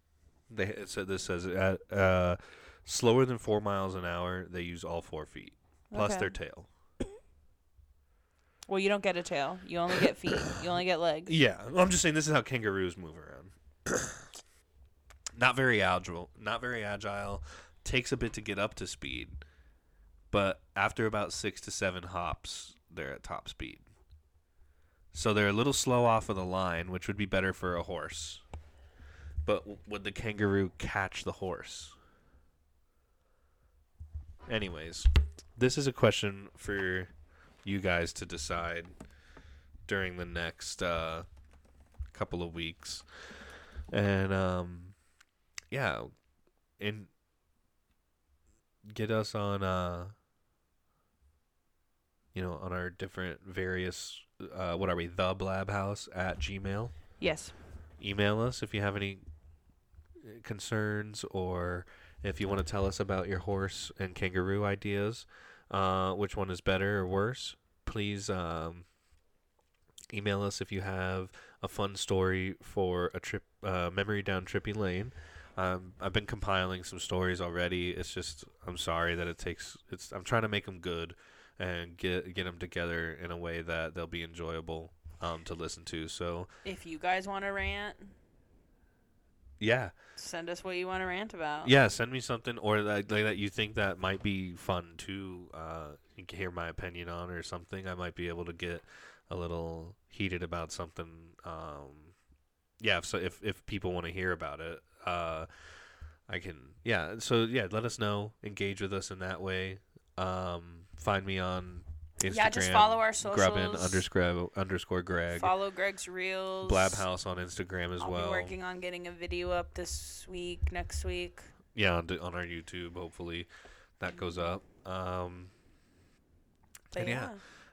They said this says at uh, slower than four miles an hour, they use all four feet plus Okay. their tail. Well, you don't get a tail. You only get feet. You only get legs. Yeah, I'm just saying this is how kangaroos move around. not very agile. Not very agile. Takes a bit to get up to speed, but after about six to seven hops, they're at top speed. So they're a little slow off of the line, which would be better for a horse. But would the kangaroo catch the horse? Anyways, this is a question for you guys to decide during the next uh, couple of weeks. And um, yeah, and get us on uh, you know, on our different various uh, what are we? The Blab House at Gmail. Yes. Email us if you have any uh, concerns or if you want to tell us about your horse and kangaroo ideas. Uh, which one is better or worse? Please um, email us if you have a fun story for a trip, uh, memory down Trippy Lane. Um, I've been compiling some stories already. It's just I'm sorry that it takes. It's I'm trying to make them good and get get them together in a way that they'll be enjoyable um, to listen to. So If you guys want to rant, yeah, send us what you want to rant about. yeah. Send me something or that like, that you think that might be fun to uh, hear my opinion on or something. I might be able to get a little heated about something. Um, yeah, if, so if if people want to hear about it, uh, I can. Yeah, so yeah, let us know. Engage with us in that way. Um, find me on Instagram. Yeah, just follow our Grubbin socials. underscore underscore Greg. Follow Greg's reels. Blab House on Instagram as I'll well. be working on getting a video up this week, next week. Yeah, on, on our YouTube. Hopefully, that goes up. Um, But And yeah. yeah.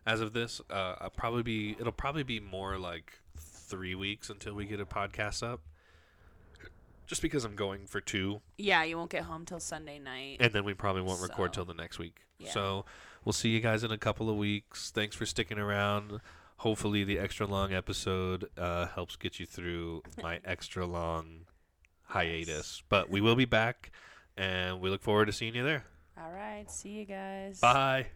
as of this, uh, I'll probably be. It'll probably be more like three weeks until we get a podcast up. Just because I'm going for two, Yeah, you won't get home till Sunday night. and then we probably won't record So, till the next week. yeah. So we'll see you guys in a couple of weeks. Thanks for sticking around. Hopefully, the extra long episode uh, helps get you through my extra long hiatus. But we will be back, and we look forward to seeing you there. All right. See you guys. Bye.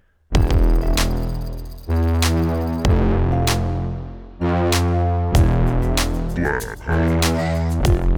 Blab House.